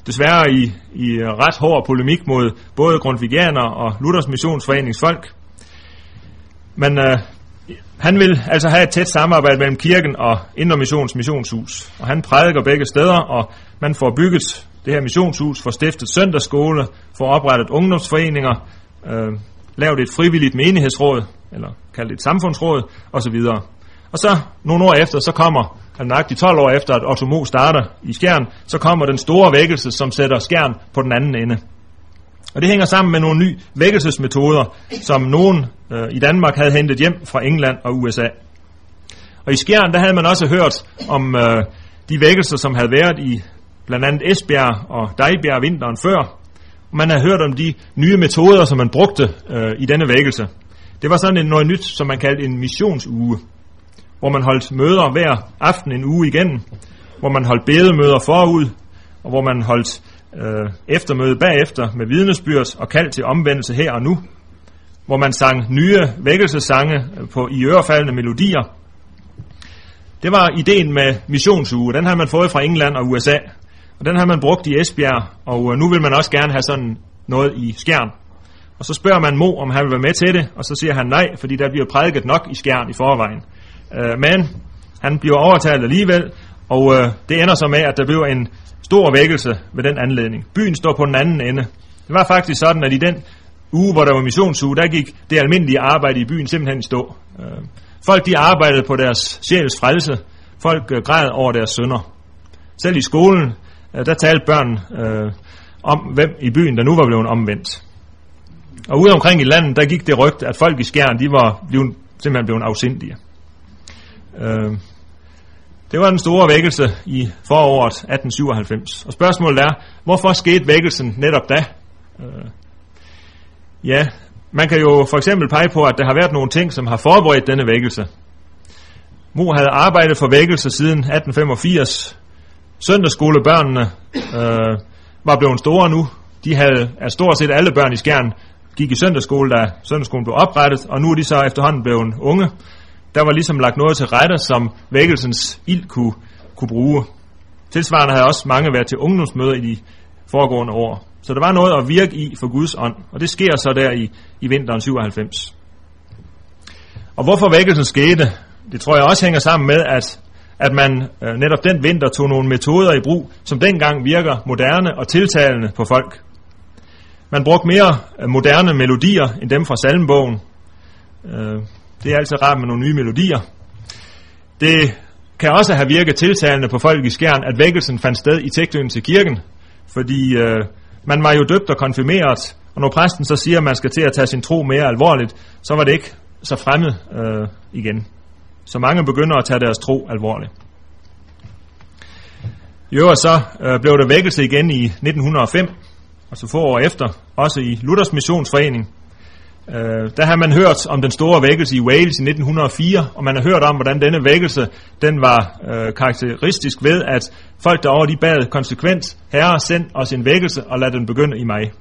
Desværre i, i øh, ret hård polemik mod både grundvigianer og Luthers Missionsforenings folk. Men øh, han vil altså have et tæt samarbejde mellem kirken og Indre Missions missionshus. Og han prædiker begge steder, og man får bygget det her missionshus, får stiftet søndagsskole, får oprettet ungdomsforeninger, øh, lavet et frivilligt menighedsråd, eller kaldt et samfundsråd, osv. Og så nogle år efter, så kommer, han nok de 12 år efter, at Otto Mo starter i Skjern, så kommer den store vækkelse, som sætter Skjern på den anden ende. Og det hænger sammen med nogle nye vækkelsesmetoder, som nogen øh, i Danmark havde hentet hjem fra England og USA. Og i Skjern, der havde man også hørt om øh, de vækkelser, som havde været i blandt andet Esbjerg og Dejbjerg vinteren før. Og man havde hørt om de nye metoder, som man brugte øh, i denne vækkelse. Det var sådan en, noget nyt, som man kaldte en missionsuge, hvor man holdt møder hver aften en uge igennem, hvor man holdt bedemøder forud, og hvor man holdt øh, eftermøde bagefter med vidnesbyrd og kald til omvendelse her og nu, hvor man sang nye vækkelsesange øh, på i ørefaldende melodier. det var ideen med missionsuge. Den har man fået fra England og USA. Og den har man brugt i Esbjerg, og øh, nu vil man også gerne have sådan noget i Skjern. Og så spørger man Mo, om han vil være med til det, og så siger han nej, fordi der bliver prædiket nok i Skjern i forvejen. Øh, men han bliver overtalt alligevel, og øh, det ender så med, at der bliver en stor vækkelse ved den anledning. Byen står på den anden ende. Det var faktisk sådan, at i den uge, hvor der var missionsuge, der gik det almindelige arbejde i byen simpelthen stå. Øh, folk de arbejdede på deres sjæls frelse. Folk øh, græd over deres sønder. Selv i skolen, øh, der talte børn øh, om, hvem i byen, der nu var blevet omvendt. Og ude omkring i landet, der gik det rygte, at folk i skjern, de var blevet, simpelthen blevet afsindige. Øh, det var den store vækkelse i foråret 1897. Og spørgsmålet er, hvorfor skete vækkelsen netop da? Øh, ja, man kan jo for eksempel pege på, at der har været nogle ting, som har forberedt denne vækkelse. Mo havde arbejdet for vækkelse siden 1885. Søndagsskolebørnene øh, var blevet store nu. De havde, at stort set alle børn i Skjern gik i søndagsskole, da søndagsskolen blev oprettet, og nu er de så efterhånden blevet unge. Der var ligesom lagt noget til rette, som vækkelsens ild kunne, kunne bruge. Tilsvarende havde også mange været til ungdomsmøder i de foregående år. Så der var noget at virke i for Guds ånd, og det sker så der i, i vinteren 97. Og hvorfor vækkelsen skete, det tror jeg også hænger sammen med, at, at man øh, netop den vinter tog nogle metoder i brug, som dengang virker moderne og tiltalende på folk. Man brugte mere øh, moderne melodier end dem fra salmebogen. Øh, det er altid rart med nogle nye melodier. Det kan også have virket tiltalende på folk i skjern, at vækkelsen fandt sted i tilknytning til kirken, fordi øh, man var jo døbt og konfirmeret, og når præsten så siger, at man skal til at tage sin tro mere alvorligt, så var det ikke så fremmed øh, igen. Så mange begynder at tage deres tro alvorligt. I øvrigt så øh, blev der vækkelse igen i 1905, altså få år efter, også i Luthers Missionsforening. Øh, der har man hørt om den store vækkelse i Wales i 1904, og man har hørt om, hvordan denne vækkelse den var øh, karakteristisk ved, at folk derovre de bad konsekvent, Herre, send os en vækkelse, og lad den begynde i mig.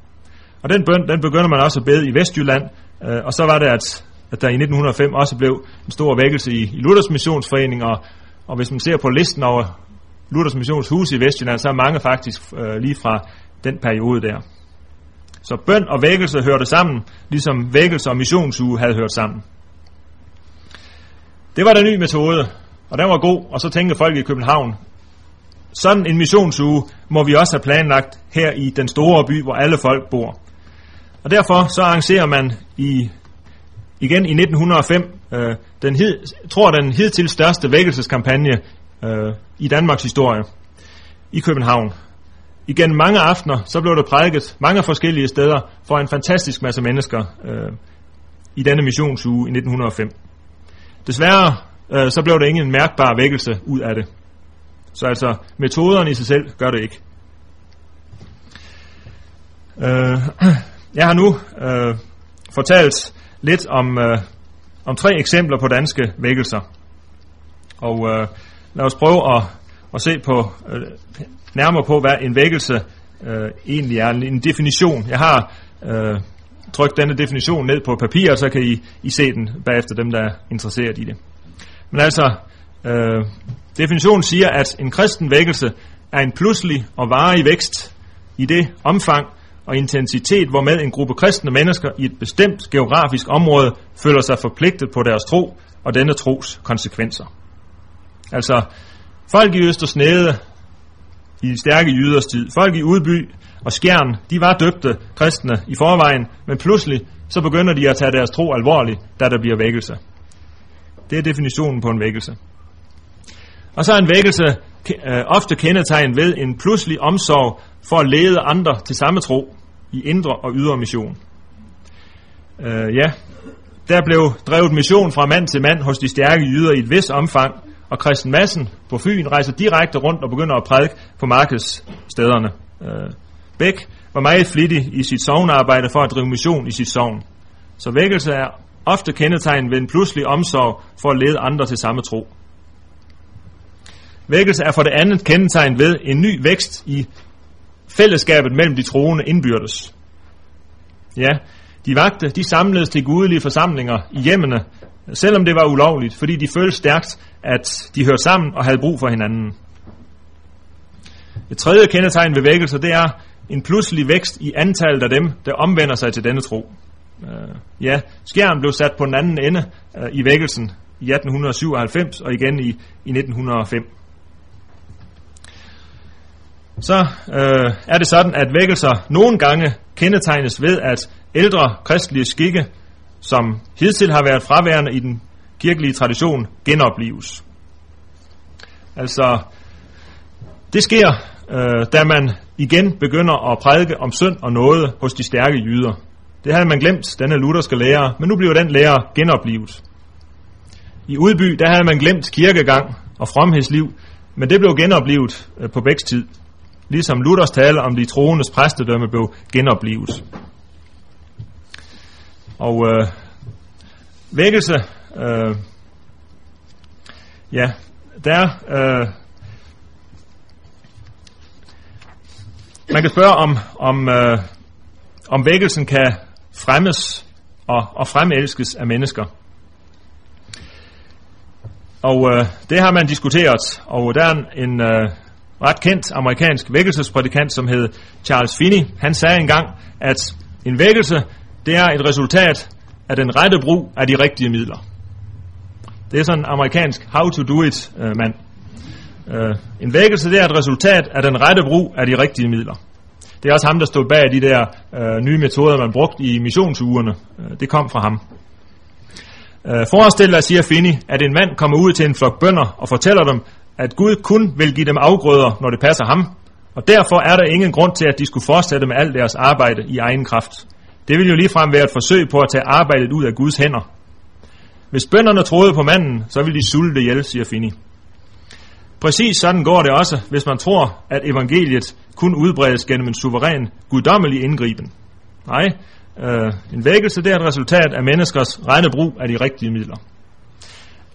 Og den bøn, den begynder man også at bede i Vestjylland, øh, og så var det, at, at der i 1905 også blev en stor vækkelse i, i Luthers Missionsforening, og, og hvis man ser på listen over Luthers Missionshus i Vestjylland, så er mange faktisk øh, lige fra den periode der. Så bøn og vækkelse hørte sammen, ligesom vækkelse og missionsuge havde hørt sammen. Det var den nye metode, og den var god, og så tænkte folk i København, sådan en missionsuge må vi også have planlagt her i den store by, hvor alle folk bor. Og derfor så arrangerer man i, igen i 1905 øh, den hed, tror den hidtil største vækkelseskampagne øh, i Danmarks historie i København. Igen mange aftener, så blev der prædiket mange forskellige steder for en fantastisk masse mennesker øh, i denne missionsuge i 1905. Desværre øh, så blev der ingen mærkbar vækkelse ud af det. Så altså, metoderne i sig selv gør det ikke. Øh, (clears throat) jeg har nu øh, fortalt lidt om, øh, om tre eksempler på danske vækkelser. Og øh, lad os prøve at, at se på øh, nærmere på, hvad en vækkelse øh, egentlig er. En definition. Jeg har øh, trykt denne definition ned på papir, og så kan I, I se den bagefter dem, der er interesseret i det. Men altså, øh, definitionen siger, at en kristen vækkelse er en pludselig og varig vækst i det omfang og intensitet, hvormed en gruppe kristne mennesker i et bestemt geografisk område føler sig forpligtet på deres tro og denne tros konsekvenser. Altså, folk i Østersnede de stærke jyders tid. Folk i Udby og Skjern, de var døbte kristne i forvejen, men pludselig så begynder de at tage deres tro alvorligt, da der bliver vækkelse. Det er definitionen på en vækkelse. Og så er en vækkelse øh, ofte kendetegnet ved en pludselig omsorg for at lede andre til samme tro i indre og ydre mission. Øh, ja, der blev drevet mission fra mand til mand hos de stærke jyder i et vis omfang, og Christian Madsen på Fyn rejser direkte rundt og begynder at prædike på markedsstederne. Øh, Bæk var meget flittig i sit sovnarbejde for at drive mission i sit sovn. Så vækkelse er ofte kendetegnet ved en pludselig omsorg for at lede andre til samme tro. Vækkelse er for det andet kendetegnet ved en ny vækst i fællesskabet mellem de troende indbyrdes. Ja, de vagte, de samledes til gudelige forsamlinger i hjemmene selvom det var ulovligt, fordi de følte stærkt, at de hørte sammen og havde brug for hinanden. Et tredje kendetegn ved vækkelser, det er en pludselig vækst i antallet af dem, der omvender sig til denne tro. Uh, ja, skærmen blev sat på den anden ende øh, i vækkelsen i 1897 og igen i, i 1905. Så øh, er det sådan, at vækkelser nogle gange kendetegnes ved, at ældre kristelige skikke, som hidtil har været fraværende i den kirkelige tradition, genopleves. Altså, det sker, øh, da man igen begynder at prædike om synd og noget hos de stærke jyder. Det havde man glemt, denne lutherske lærer, men nu bliver den lærer genoplevet. I Udby, der havde man glemt kirkegang og fromhedsliv, men det blev genoplevet øh, på væksttid. Ligesom Luthers tale om de troendes præstedømme blev genoplevet. Og øh, vækkelse, øh, ja, der øh, man kan spørge om, om, øh, om vækkelsen kan fremmes og, og fremelskes af mennesker. Og øh, det har man diskuteret, og der er en øh, ret kendt amerikansk vækkelsesprædikant, som hed Charles Finney. Han sagde engang, at en vækkelse, det er et resultat af den rette brug af de rigtige midler. Det er sådan en amerikansk how to do it øh, mand. Øh, en vækkelse, det er et resultat af den rette brug af de rigtige midler. Det er også ham, der stod bag de der øh, nye metoder, man brugte i missionsugerne. Øh, det kom fra ham. Øh, forestil dig, siger Finney, at en mand kommer ud til en flok bønder og fortæller dem, at Gud kun vil give dem afgrøder, når det passer ham, og derfor er der ingen grund til, at de skulle fortsætte med alt deres arbejde i egen kraft. Det vil jo ligefrem være et forsøg på at tage arbejdet ud af Guds hænder. Hvis bønderne troede på manden, så ville de sulte ihjel, siger Fini. Præcis sådan går det også, hvis man tror, at evangeliet kun udbredes gennem en suveræn, guddommelig indgriben. Nej, øh, en vækkelse det er et resultat af menneskers rene brug af de rigtige midler.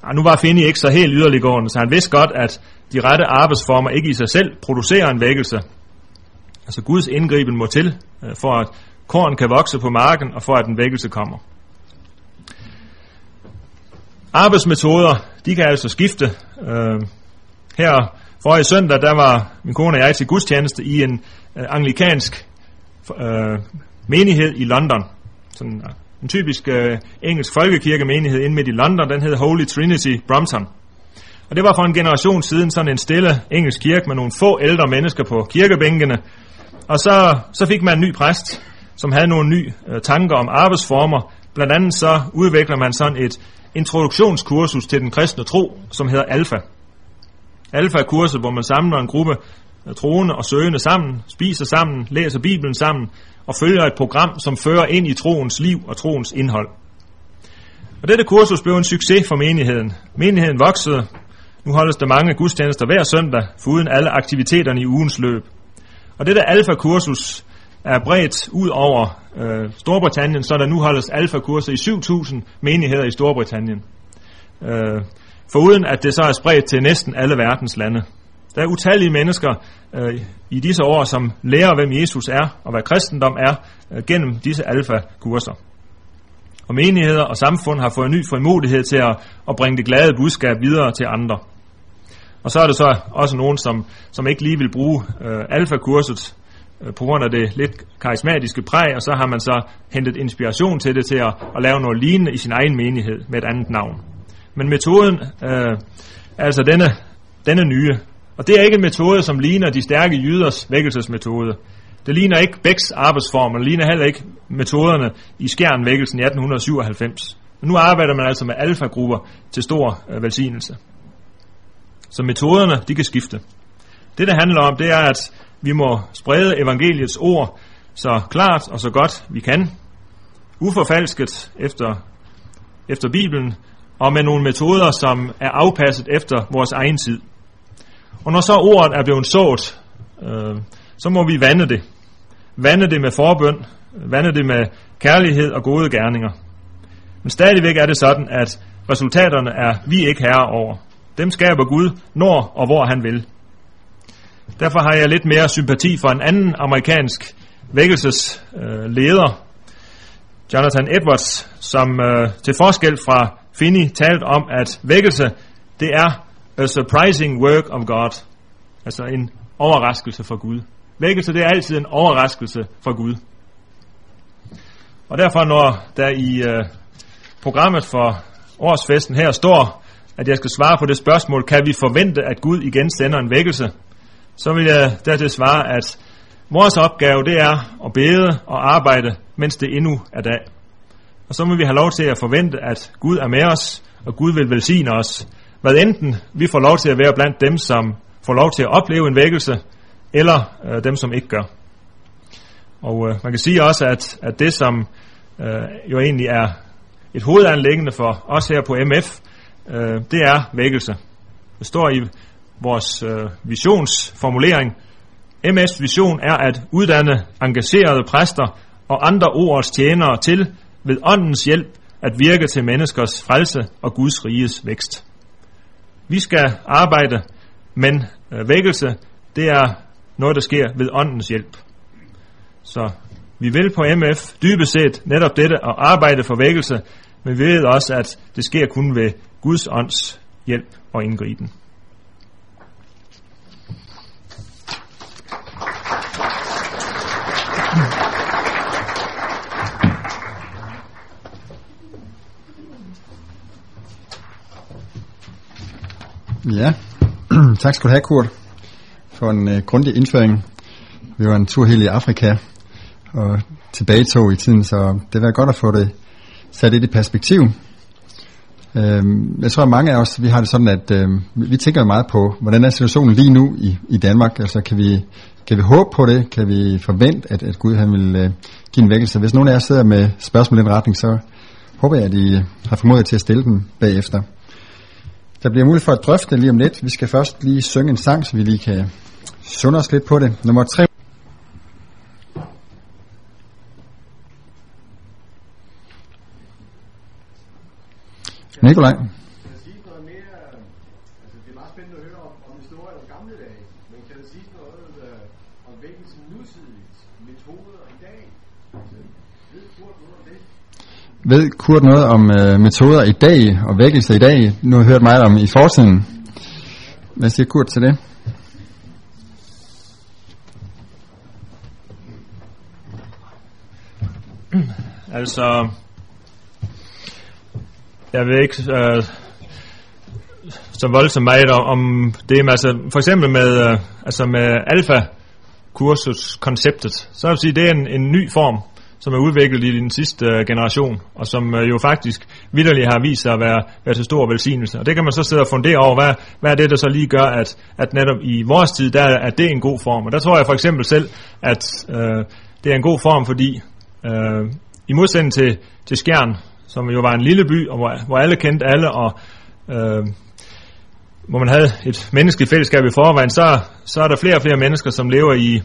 Og nu var Fini ikke så helt yderliggående, så han vidste godt, at de rette arbejdsformer ikke i sig selv producerer en vækkelse. Altså Guds indgriben må til, øh, for at korn kan vokse på marken, og for at en vækkelse kommer. Arbejdsmetoder, de kan altså skifte. Øh, her for i søndag, der var min kone og jeg til gudstjeneste i en øh, anglikansk øh, menighed i London. Sådan øh, en typisk øh, engelsk folkekirkemenighed inde midt i London, den hed Holy Trinity Brompton. Og det var for en generation siden sådan en stille engelsk kirke med nogle få ældre mennesker på kirkebænkene. Og så, så fik man en ny præst, som havde nogle nye øh, tanker om arbejdsformer. Blandt andet så udvikler man sådan et introduktionskursus til den kristne tro, som hedder Alfa. Alfa-kurset, hvor man samler en gruppe øh, troende og søgende sammen, spiser sammen, læser Bibelen sammen og følger et program, som fører ind i troens liv og troens indhold. Og dette kursus blev en succes for menigheden. Menigheden voksede. Nu holdes der mange gudstjenester hver søndag, foruden alle aktiviteterne i ugens løb. Og dette alfa-kursus er bredt ud over øh, Storbritannien, så der nu holdes alfa-kurser i 7.000 menigheder i Storbritannien. Øh, Foruden at det så er spredt til næsten alle verdens lande. Der er utallige mennesker øh, i disse år, som lærer, hvem Jesus er og hvad kristendom er, øh, gennem disse alfa-kurser. Og menigheder og samfund har fået ny frimodighed til at, at bringe det glade budskab videre til andre. Og så er der så også nogen, som, som ikke lige vil bruge øh, alfa-kurset Øh, på grund af det lidt karismatiske præg, og så har man så hentet inspiration til det til at, at lave noget lignende i sin egen menighed med et andet navn. Men metoden øh, er altså denne, denne nye. Og det er ikke en metode, som ligner de stærke jyders vækkelsesmetode. Det ligner ikke Bæks arbejdsform, og det ligner heller ikke metoderne i skjernvækkelsen i 1897. Men nu arbejder man altså med alfagrupper til stor øh, velsignelse. Så metoderne, de kan skifte. Det, det handler om, det er, at vi må sprede evangeliets ord så klart og så godt vi kan, uforfalsket efter, efter Bibelen, og med nogle metoder, som er afpasset efter vores egen tid. Og når så ordet er blevet sået, øh, så må vi vande det. Vande det med forbøn, vande det med kærlighed og gode gerninger. Men stadigvæk er det sådan, at resultaterne er vi ikke herre over. Dem skaber Gud, når og hvor han vil. Derfor har jeg lidt mere sympati for en anden amerikansk vækkelsesleder, Jonathan Edwards, som øh, til forskel fra Finney talte om, at vækkelse, det er a surprising work of God. Altså en overraskelse fra Gud. Vækkelse, det er altid en overraskelse fra Gud. Og derfor, når der i øh, programmet for årsfesten her står, at jeg skal svare på det spørgsmål, kan vi forvente, at Gud igen sender en vækkelse, så vil jeg dertil svare, at vores opgave det er at bede og arbejde, mens det endnu er dag. Og så må vi have lov til at forvente, at Gud er med os, og Gud vil velsigne os. Hvad enten vi får lov til at være blandt dem, som får lov til at opleve en vækkelse, eller øh, dem, som ikke gør. Og øh, man kan sige også, at, at det, som øh, jo egentlig er et hovedanlæggende for os her på MF, øh, det er vækkelse. Det står i vores øh, visionsformulering. MS vision er at uddanne engagerede præster og andre ordets tjenere til ved åndens hjælp at virke til menneskers frelse og Guds riges vækst. Vi skal arbejde, men øh, vækkelse, det er noget, der sker ved åndens hjælp. Så vi vil på MF dybest set netop dette at arbejde for vækkelse, men vi ved også, at det sker kun ved Guds ånds hjælp og indgriben. Ja, (clears throat) tak skal du have, Kurt, for en øh, grundig indføring. Vi var en tur helt i Afrika og tilbage tog i tiden, så det var godt at få det sat lidt i perspektiv. Øhm, jeg tror, at mange af os, vi har det sådan, at uh, vi tænker meget på, hvordan er situationen lige nu i, i Danmark? Altså, kan vi, kan vi håbe på det? Kan vi forvente, at, at Gud han vil øh, give en vækkelse? Hvis nogen af jer sidder med spørgsmål i den retning, så håber jeg, at I har formodet til at stille dem bagefter. Der bliver mulighed for at drøfte lige om lidt. Vi skal først lige synge en sang, så vi lige kan sunde os lidt på det. Nummer 3. Nikolaj. Ved Kurt noget om øh, metoder i dag og vækkelse i dag? Nu har jeg hørt meget om i fortiden. Hvad siger Kurt til det? Altså, jeg ved ikke øh, så voldsomt meget om, om det, men altså, for eksempel med, øh, altså med alfa kursus konceptet, så vil jeg sige, det er en, en ny form som er udviklet i den sidste øh, generation, og som øh, jo faktisk vidderligt har vist sig at være, være til stor velsignelse. Og det kan man så sidde og fundere over, hvad, hvad er det, der så lige gør, at, at netop i vores tid, der er det en god form. Og der tror jeg for eksempel selv, at øh, det er en god form, fordi øh, i modsætning til, til Skjern, som jo var en lille by, og hvor, hvor alle kendte alle, og øh, hvor man havde et menneskeligt fællesskab i forvejen, så, så er der flere og flere mennesker, som lever i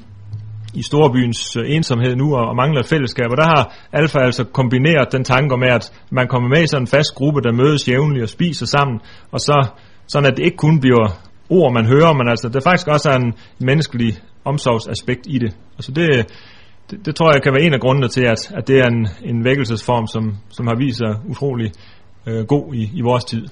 i storbyens øh, ensomhed nu og, og mangler fællesskab. Og der har Alfa altså kombineret den tanke med, at man kommer med i sådan en fast gruppe, der mødes jævnligt og spiser sammen, og så sådan at det ikke kun bliver ord, man hører, men altså der faktisk også er en menneskelig omsorgsaspekt i det. Altså det, det, det tror jeg kan være en af grundene til, at, at det er en, en vækkelsesform, som, som har vist sig utrolig øh, god i, i vores tid.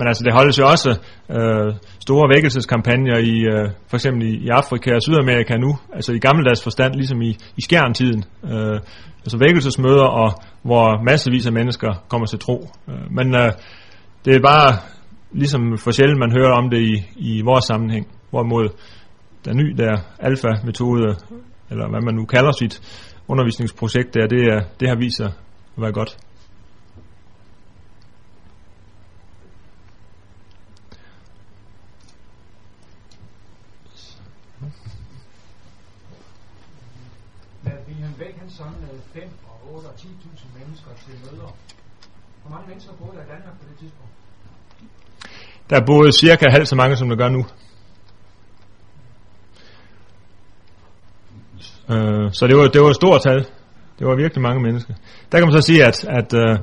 Men altså, det holdes jo også øh, store vækkelseskampagner i, øh, for eksempel i, i Afrika og Sydamerika nu, altså i gammeldags forstand, ligesom i, i skærntiden. Øh, altså vækkelsesmøder, og hvor massevis af mennesker kommer til tro. Øh, men øh, det er bare ligesom for sjældent, man hører om det i, i vores sammenhæng. Hvorimod den ny der alfa-metode, eller hvad man nu kalder sit undervisningsprojekt der, det, er, det har vist sig at være godt. sådan 5 og 8 og 10.000 mennesker til møder. Hvor mange mennesker boede der i Danmark på det tidspunkt? Der boede cirka halvt så mange, som der gør nu. Øh, så det var, det var et stort tal. Det var virkelig mange mennesker. Der kan man så sige, at, at øh,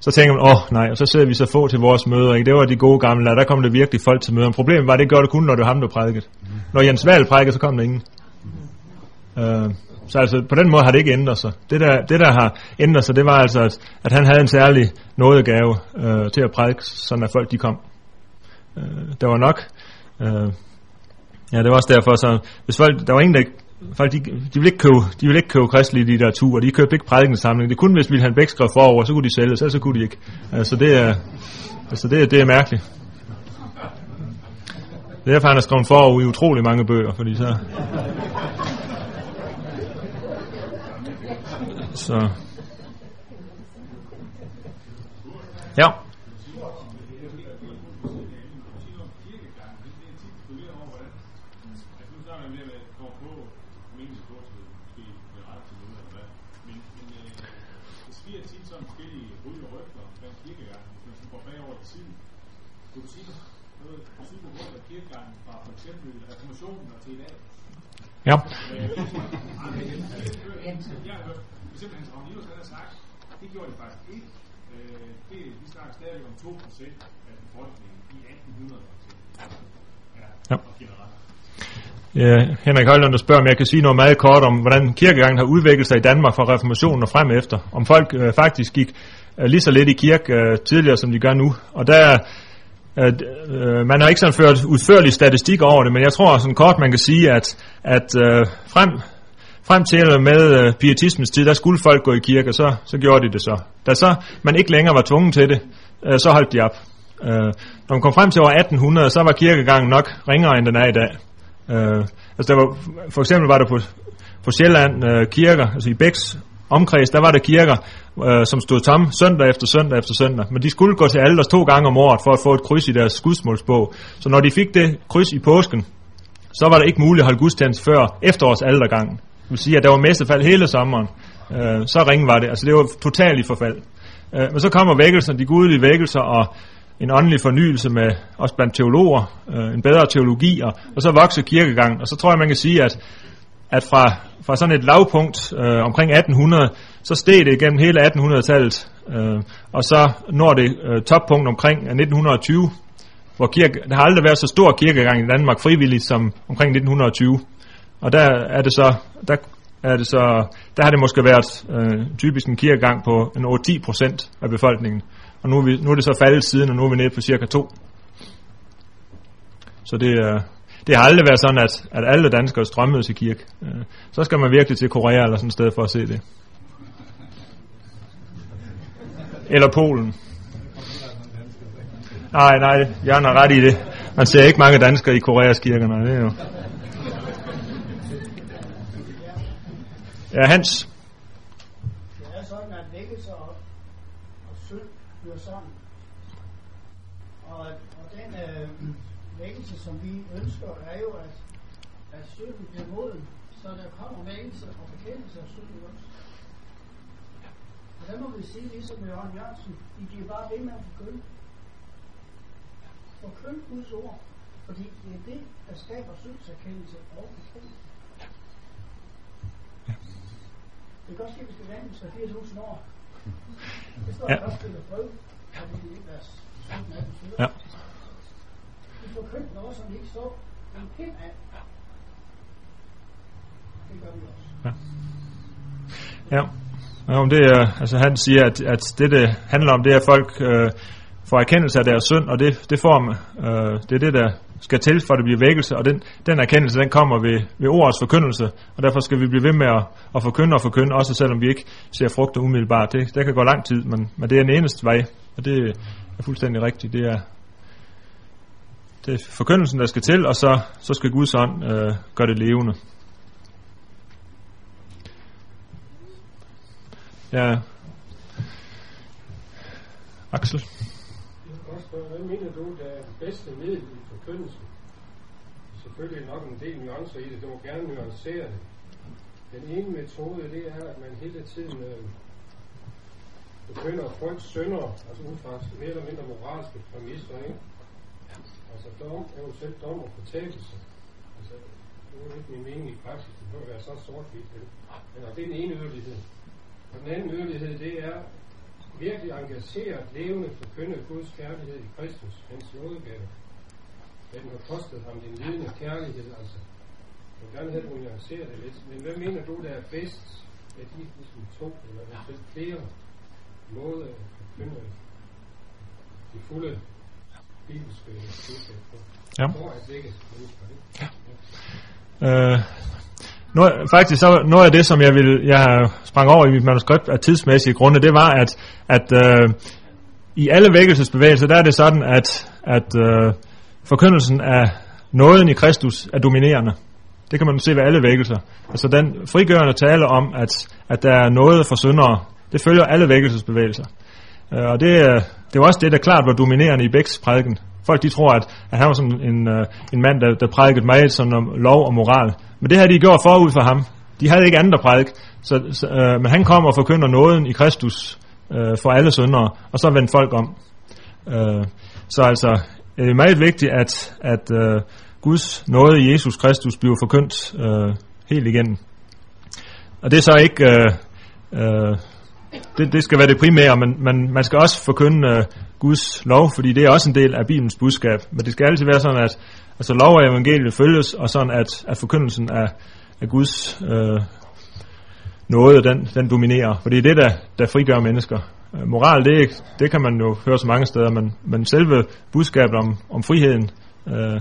så tænker man, åh oh, nej, og så sidder vi så få til vores møder. Ikke? Det var de gode gamle, og der kom det virkelig folk til møder. Problemet var, at det gjorde det kun, når det var ham, der prædikede. Når Jens Wahl prædikede, så kom der ingen. Øh, så altså, på den måde har det ikke ændret sig. Det der, det, der har ændret sig, det var altså, at, at han havde en særlig nådegave øh, til at prædike, sådan at folk de kom. Øh, der var nok. Øh, ja, det var også derfor, så hvis folk, der var ingen, der folk, de, de ville ikke købe, de ville ikke købe kristelig litteratur, de købte ikke prædikensamling. Det kunne, hvis Wilhelm Bæk skrev forover, så kunne de sælge, så, så kunne de ikke. Altså, det er, altså det, det er mærkeligt. Det er derfor, han har skrevet forår i utrolig mange bøger, fordi så... Så... Ja. Ja. simpelthen som Nils har sagt, det gjorde det faktisk ikke. Øh, det, vi snakker stadig om 2% af befolkningen i 1800 Ja. Ja, Henrik Højlund der spørger, om jeg kan sige noget meget kort om, hvordan kirkegangen har udviklet sig i Danmark fra reformationen og frem efter. Om folk øh, faktisk gik øh, lige så lidt i kirke øh, tidligere, som de gør nu. Og der at, øh, man har ikke sådan ført udførlig statistik over det, men jeg tror sådan kort man kan sige, at, at øh, frem, frem til med øh, pietismens tid, der skulle folk gå i kirke, og så, så gjorde de det så. Da så man ikke længere var tvunget til det, øh, så holdt de op. Øh, når man kom frem til år 1800, så var kirkegangen nok ringere, end den er i dag. Øh, altså der var, for eksempel var der på, på Sjælland øh, kirker, altså i Bæks omkreds, der var der kirker, øh, som stod tomme søndag efter søndag efter søndag. Men de skulle gå til alders to gange om året for at få et kryds i deres skudsmålsbog. Så når de fik det kryds i påsken, så var det ikke muligt at holde gudstjeneste før efterårs aldergang. Det vil sige, at der var messefald hele sommeren. Øh, så ringe var det. Altså det var totalt i forfald. Øh, men så kommer vækkelser, de gudelige vækkelser og en åndelig fornyelse med også blandt teologer, øh, en bedre teologi, og, og så vokser kirkegangen. Og så tror jeg, man kan sige, at, at fra, fra sådan et lavpunkt øh, omkring 1800, så steg det gennem hele 1800-tallet, øh, og så når det øh, toppunkt omkring øh, 1920, hvor kirke, der har aldrig været så stor kirkegang i Danmark frivilligt som omkring 1920. Og der er det så, der er det så, der har det måske været øh, typisk en kirkegang på en 8-10 procent af befolkningen. Og nu er, vi, nu er det så faldet siden, og nu er vi nede på cirka 2. Så det, øh, det har aldrig været sådan, at, at alle danskere strømmede til kirke. Øh, så skal man virkelig til Korea eller sådan et sted for at se det. Eller Polen. Nej, nej, jeg har ret i det. Man ser ikke mange danskere i Koreas kirker, nej, det er jo... Ja, Hans. Det er sådan, at vækkelse og, og synd hører sammen. Og, og den øh, vækkelse, som vi ønsker, er jo, at, at synden bliver moden, så der kommer vækkelse og bekendelse af synden også. Der må vi sige, ligesom med Jørgen Jørgensen, de bliver bare ved med at forkynde. Forkynd Guds ord, fordi det er det, der skaber syndserkendelse og bekendelse. Det kan godt ske, at vi skal vente 80.000 år. Det står Ja. ja. først i brød, og det er vers 17, 18, 20. Ja. Får købt noget, som de ikke så en pind af. Det gør vi også. Ja. Ja, om det er, altså han siger, at, at det, det handler om, det er, at folk øh, får erkendelse af deres synd, og det, det får øh, det er det, der skal til, for at det bliver vækkelse, og den, den erkendelse, den kommer ved, ved ordets forkyndelse, og derfor skal vi blive ved med at, at forkynde og forkynde, også selvom vi ikke ser frugter umiddelbart. Det, det kan gå lang tid, men, men det er den eneste vej, og det er fuldstændig rigtigt. Det er, det er forkyndelsen, der skal til, og så, så skal Guds ånd øh, gøre det levende. Ja. Axel? Jeg kan spørge, hvad mener du, der er det bedste middel i forkyndelsen? Selvfølgelig nok en del nuancer i det, det må gerne nuancere det. Den ene metode, det er, at man hele tiden øh, begynder at frygte synder, altså ud fra mere eller mindre moralske præmisser, ikke? Altså dom, eventuelt dom og fortabelse. Altså, det er ikke min mening i praksis, det bør være så sort-hvidt. Men det er den ene yderlighed. Og den anden yderlighed, det er virkelig engageret, levende forkynde Guds kærlighed i Kristus, hans nådegave. Den har kostet ham den lidende kærlighed, altså. vil gerne have, at du nuancerer det lidt. Men hvad mener du, der er bedst af de ligesom to, eller eventuelt flere måder at forkynde de fulde bibelske budskab på? Ja. For at vække mennesker, ikke? Øh, noget, faktisk så noget af det, som jeg vil, jeg sprang over i mit manuskript af tidsmæssige grunde, det var, at, at øh, i alle vækkelsesbevægelser, der er det sådan, at, at øh, forkyndelsen af nåden i Kristus er dominerende. Det kan man se ved alle vækkelser. Altså den frigørende tale om, at, at der er noget for syndere, det følger alle vækkelsesbevægelser. Øh, og det, øh, er- det var også det, der klart var dominerende i Bæks prædiken. Folk de tror, at, at han var sådan en, øh, en mand, der, der prædikede meget sådan om lov og moral. Men det havde de gjort forud for ham. De havde ikke andet at prædike. Så, så, øh, men han kommer og forkynder nåden i Kristus øh, for alle syndere, og så vendte folk om. Øh, så altså, det er meget vigtigt, at, at øh, Guds nåde i Jesus Kristus bliver forkyndt øh, helt igen. Og det er så ikke... Øh, øh, det, det skal være det primære, men, men man skal også forkynde øh, Guds lov, fordi det er også en del af Bibelens budskab. Men det skal altid være sådan, at altså, lov og evangeliet følges, og sådan at, at forkyndelsen af, af Guds øh, nåde, den, den dominerer. For det er det, der, der frigør mennesker. Øh, moral, det, det kan man jo høre så mange steder, men, men selve budskabet om, om friheden øh,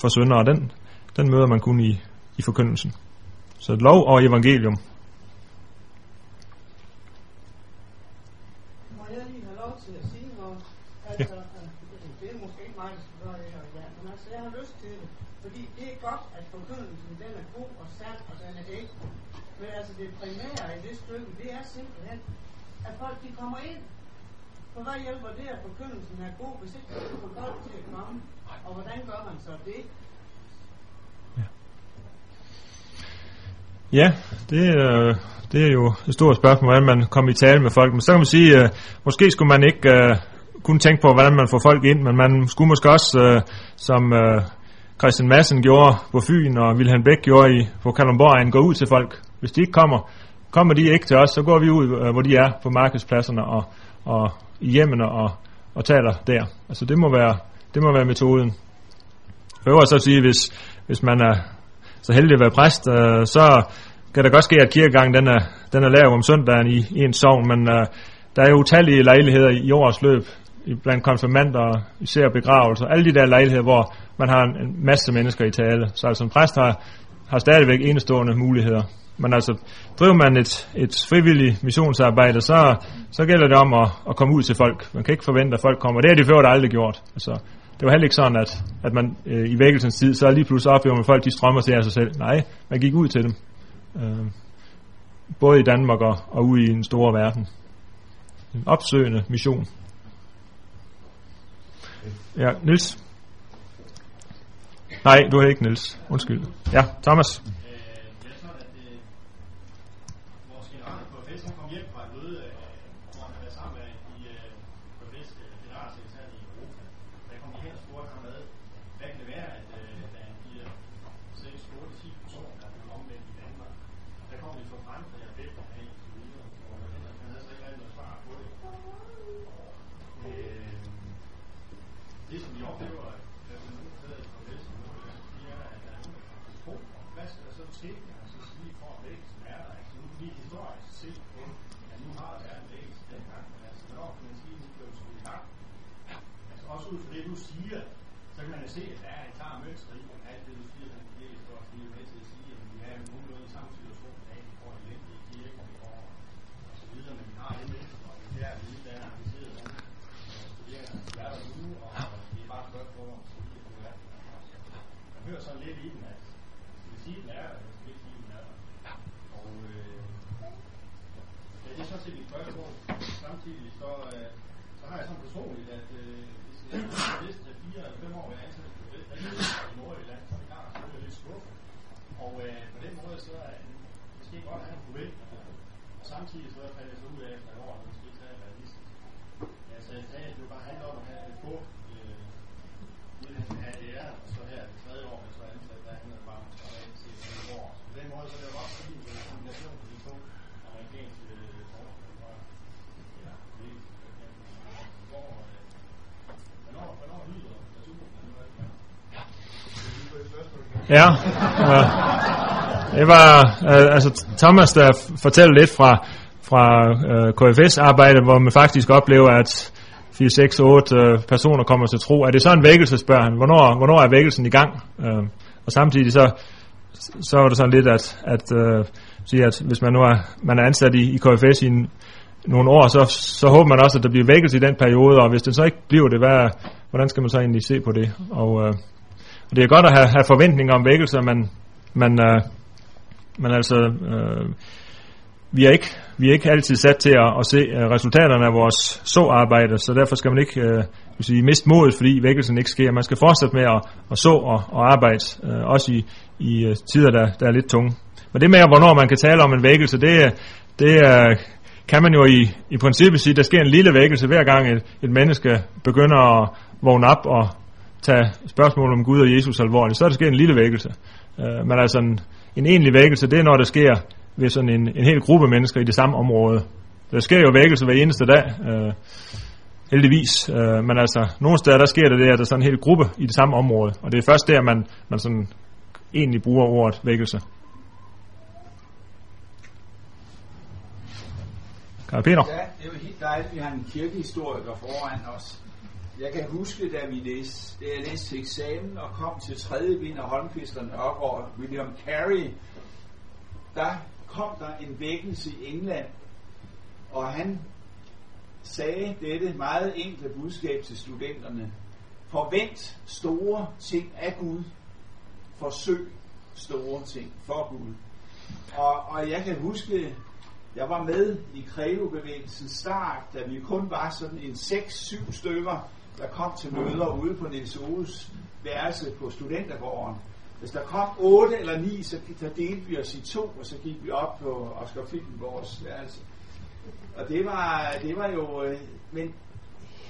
for syndere, den, den møder man kun i, i forkyndelsen. Så lov og evangelium. Må jeg lige have lov til at sige noget? Altså, ja. det er måske ikke mig, der skal gøre det her i dag, men altså, jeg har lyst til det. Fordi det er forkyndelsen, den er god og sand, og den er ægte. Men altså, det primære i det stykke, det er simpelthen, at folk de kommer ind. For hvad hjælper det, at forkyndelsen er god, hvis ikke man får folk til at komme? Og hvordan gør man så det? Ja, det, øh, det er jo et stort spørgsmål, hvordan man kommer i tale med folk. Men så kan man sige, øh, måske skulle man ikke øh, kun tænke på, hvordan man får folk ind, men man skulle måske også, øh, som øh, Christian Madsen gjorde på Fyn, og Wilhelm Bæk gjorde i, på Kalundborg, går ud til folk. Hvis de ikke kommer, kommer de ikke til os, så går vi ud, øh, hvor de er på markedspladserne og, og i hjemmene og, og taler der. Altså det må være, det må være metoden. Jeg vil så at sige, hvis, hvis man er så heldig at være præst, øh, så kan der godt ske, at kirkegangen den er, den er lav om søndagen i, i en sovn, men øh, der er jo utallige lejligheder i årets løb, blandt konfirmander, især begravelser, alle de der lejligheder, hvor man har en, en masse mennesker i tale. Så altså en præst har, har stadigvæk enestående muligheder. Men altså, driver man et, et frivilligt missionsarbejde, så, så gælder det om at, at komme ud til folk. Man kan ikke forvente, at folk kommer. Det har de før aldrig gjort. Altså, det var heller ikke sådan, at, at man øh, i vækkelsens tid, så lige pludselig oplever man, at folk de strømmer til af sig selv. Nej, man gik ud til dem. Øh, både i Danmark og, og ude i den store verden. En opsøgende mission. Ja, Nils. Nej, du er ikke Nils. Undskyld. Ja, Thomas. Øh, det er sådan, at øh, vores general på fest, han kom hjem fra et møde, øh, hvor han havde været sammen med de øh, på fest øh, generalsekretær i Europa. Der kom de hen og spurgte ham med, hvad kan det være, at øh, der er de 6, 8, 10 personer, der er blevet omvendt i Danmark. Der kom de fra Frankrig og Belgien af og så videre. Og han han havde så ikke rigtig noget svar på det. Øh, det som vi oplever, at man nu sidder i kongressen nu, det er, at der er nogen, der kommer tro, og hvad skal der så til, altså sige for at væksten er der, altså nu kan vi historisk se på, at nu har der været en vækst dengang, men altså hvornår kan man sige, at nu blev skudt i gang? Altså også ud fra det, du siger, så kan man jo se, at der er en klar mønster i, at alt det, du siger, den det står også lige med til at sige, at vi er jo nogenlunde i samme situation i dag, vi får i kirken vi får og så videre, men vi har det med, og vi er der lige der er engageret nogle øh, studerende, der er der nu, og det er bare et spørgsmål om, at sige, at det er man hører sådan lidt i den, at skal vi sige, at den er der, eller skal vi ikke sige, at den er der? Og øh, ja, det er sådan set mit spørgsmål. Samtidig så, øh, så har jeg sådan personligt, at øh, hvis jeg de næste 4 eller 5 år i så det så er lidt. Og øh, på den måde, så er det måske godt have. Og samtidig så fandt jeg så ud af efter et år, at man skal tage realistisk. Altså, jeg sagde, at det bare handler om at have på øh, uden at have og så her det tredje år, men så ansat, der handler det bare om at tage det år. Så på den måde, så er det jo også fordi, det er en kombination af de to amerikanske øh, forskere fra, ja, det er hvor, øh, hvornår, hvornår lyder naturen, eller hvad det er? Ja. ja. Det var øh, altså Thomas, der fortæller lidt fra, fra øh, KFS-arbejdet, hvor man faktisk oplever, at 4, 6, 8 øh, personer kommer til tro. Er det så en vækkelse, spørger han. Hvornår, hvornår er vækkelsen i gang? Øh, og samtidig så, så var det sådan lidt at, at øh, sige, at hvis man nu er, man er ansat i, i KFS i en, nogle år, så, så håber man også, at der bliver vækkelse i den periode, og hvis det så ikke bliver det, hvad, hvordan skal man så egentlig se på det? Og, øh, og det er godt at have, have forventninger om vækkelse, men, men, øh, men altså, øh, vi er ikke, vi er ikke altid sat til at, at se øh, resultaterne af vores så-arbejde, så derfor skal man ikke uh, sige, miste modet, fordi vækkelsen ikke sker. Man skal fortsætte med at, at så og, og arbejde, øh, også i, i øh, tider, der, der er lidt tunge. Men det med, hvornår man kan tale om en vækkelse, det, det uh, kan man jo i, i princippet sige, der sker en lille vækkelse hver gang et, et menneske begynder at vågne op og tage spørgsmålet om Gud og Jesus alvorligt. Så er der sker en lille vækkelse. Øh, men altså en, en egentlig vækkelse, det er når der sker ved sådan en, en hel gruppe mennesker i det samme område. Der sker jo vækkelse hver eneste dag, øh, heldigvis. Øh, men altså, nogle steder der sker det det, at der er sådan en hel gruppe i det samme område. Og det er først der, man, man sådan egentlig bruger ordet vækkelse. Karl Peter? Ja, det er jo helt dejligt, at vi har en kirkehistoriker foran os. Jeg kan huske, da, vi læste, da jeg læste til eksamen og kom til tredje bind af Holmqvist og Nørgaard, William Carey, der kom der en vækkelse i England, og han sagde dette meget enkle budskab til studenterne. Forvent store ting af Gud. Forsøg store ting for Gud. Og, og jeg kan huske, jeg var med i Krevebevægelsens start, da vi kun var sådan en 6-7 stykker, der kom til møder ude på Niels Oles værelse på studentergården. Hvis der kom otte eller ni, så der delte vi os i to, og så gik vi op på Oscar Filmborgs værelse. Og det var, det var jo... Øh, men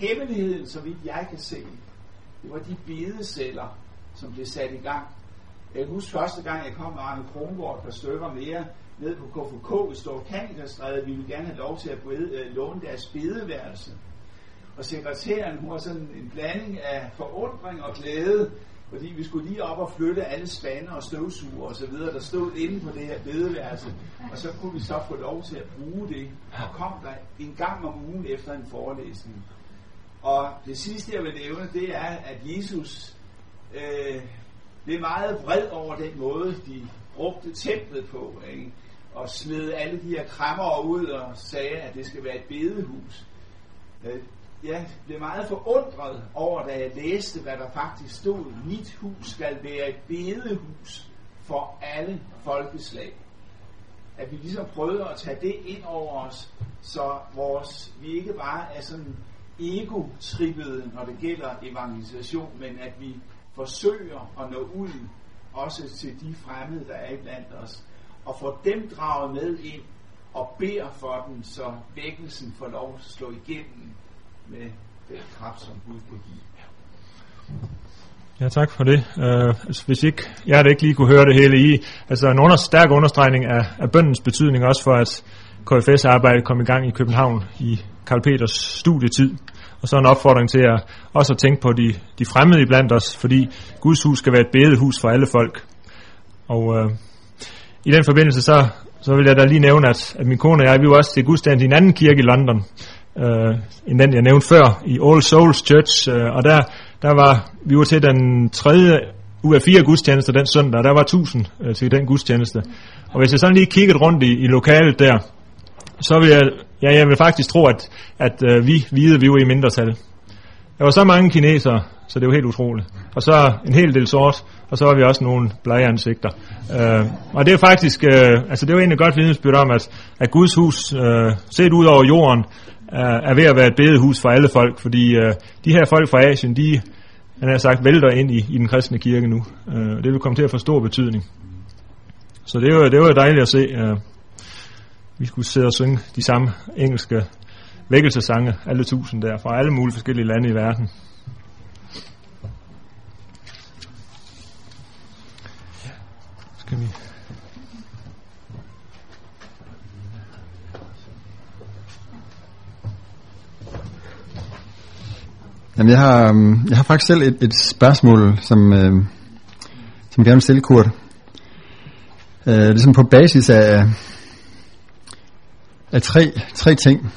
hemmeligheden, så vidt jeg kan se, det var de bedeceller, som blev sat i gang. Jeg husker første gang, jeg kom med Arne Kronborg der par stykker mere ned på KFK i Stor Kanikastræde. Vi ville gerne have lov til at øh, låne deres bedeværelse. Og sekretæren, hun var sådan en blanding af forundring og glæde, fordi vi skulle lige op og flytte alle spande og støvsuger og så videre, der stod inde på det her bedeværelse, og så kunne vi så få lov til at bruge det, og kom der en gang om ugen efter en forelæsning. Og det sidste, jeg vil nævne, det er, at Jesus øh, blev meget vred over den måde, de brugte templet på, ikke? og smed alle de her krammer ud og sagde, at det skal være et bedehus. Øh, jeg blev meget forundret over, da jeg læste, hvad der faktisk stod. Mit hus skal være et bedehus for alle folkeslag. At vi ligesom prøvede at tage det ind over os, så vores, vi ikke bare er sådan ego-trippede, når det gælder evangelisation, men at vi forsøger at nå ud også til de fremmede, der er blandt os, og få dem draget med ind og beder for dem, så vækkelsen får lov at slå igennem med den kraft, som Gud kan give. Ja, tak for det. Uh, altså, hvis ikke, jeg havde ikke lige kunne høre det hele i, altså en under, stærk understregning af, af bøndens betydning også for, at KFS arbejde kom i gang i København i Karl Peters studietid. Og så en opfordring til at også at tænke på de, de fremmede blandt os, fordi Guds hus skal være et bedehus for alle folk. Og uh, i den forbindelse så, så vil jeg da lige nævne, at, at min kone og jeg, vi var også til gudstjeneste i en anden kirke i London, øh, end den, jeg nævnte før, i All Souls Church. Øh, og der, der var, vi var til den tredje ud af fire gudstjenester den søndag, og der var tusind øh, til den gudstjeneste. Og hvis jeg sådan lige kiggede rundt i, i lokalet der, så vil jeg, ja, jeg vil faktisk tro, at, at øh, vi hvide, vi var i mindretal. Der var så mange kinesere, så det var helt utroligt. Og så en hel del sort, og så var vi også nogle blege ansigter. Øh, og det er faktisk, øh, altså det var egentlig godt vidnesbyrd om, at, at Guds hus, øh, set ud over jorden, er ved at være et bedehus for alle folk, fordi øh, de her folk fra Asien, de han har sagt, vælter ind i, i den kristne kirke nu. Øh, det vil komme til at få stor betydning. Så det var, det var dejligt at se. Øh, vi skulle sidde og synge de samme engelske vækkelsesange, alle tusind der, fra alle mulige forskellige lande i verden. Skal vi Jamen, jeg har, øhm, jeg har faktisk selv et, et spørgsmål, som, øh, som jeg gerne vil stille, Kurt. Øh, ligesom på basis af, af tre, tre ting.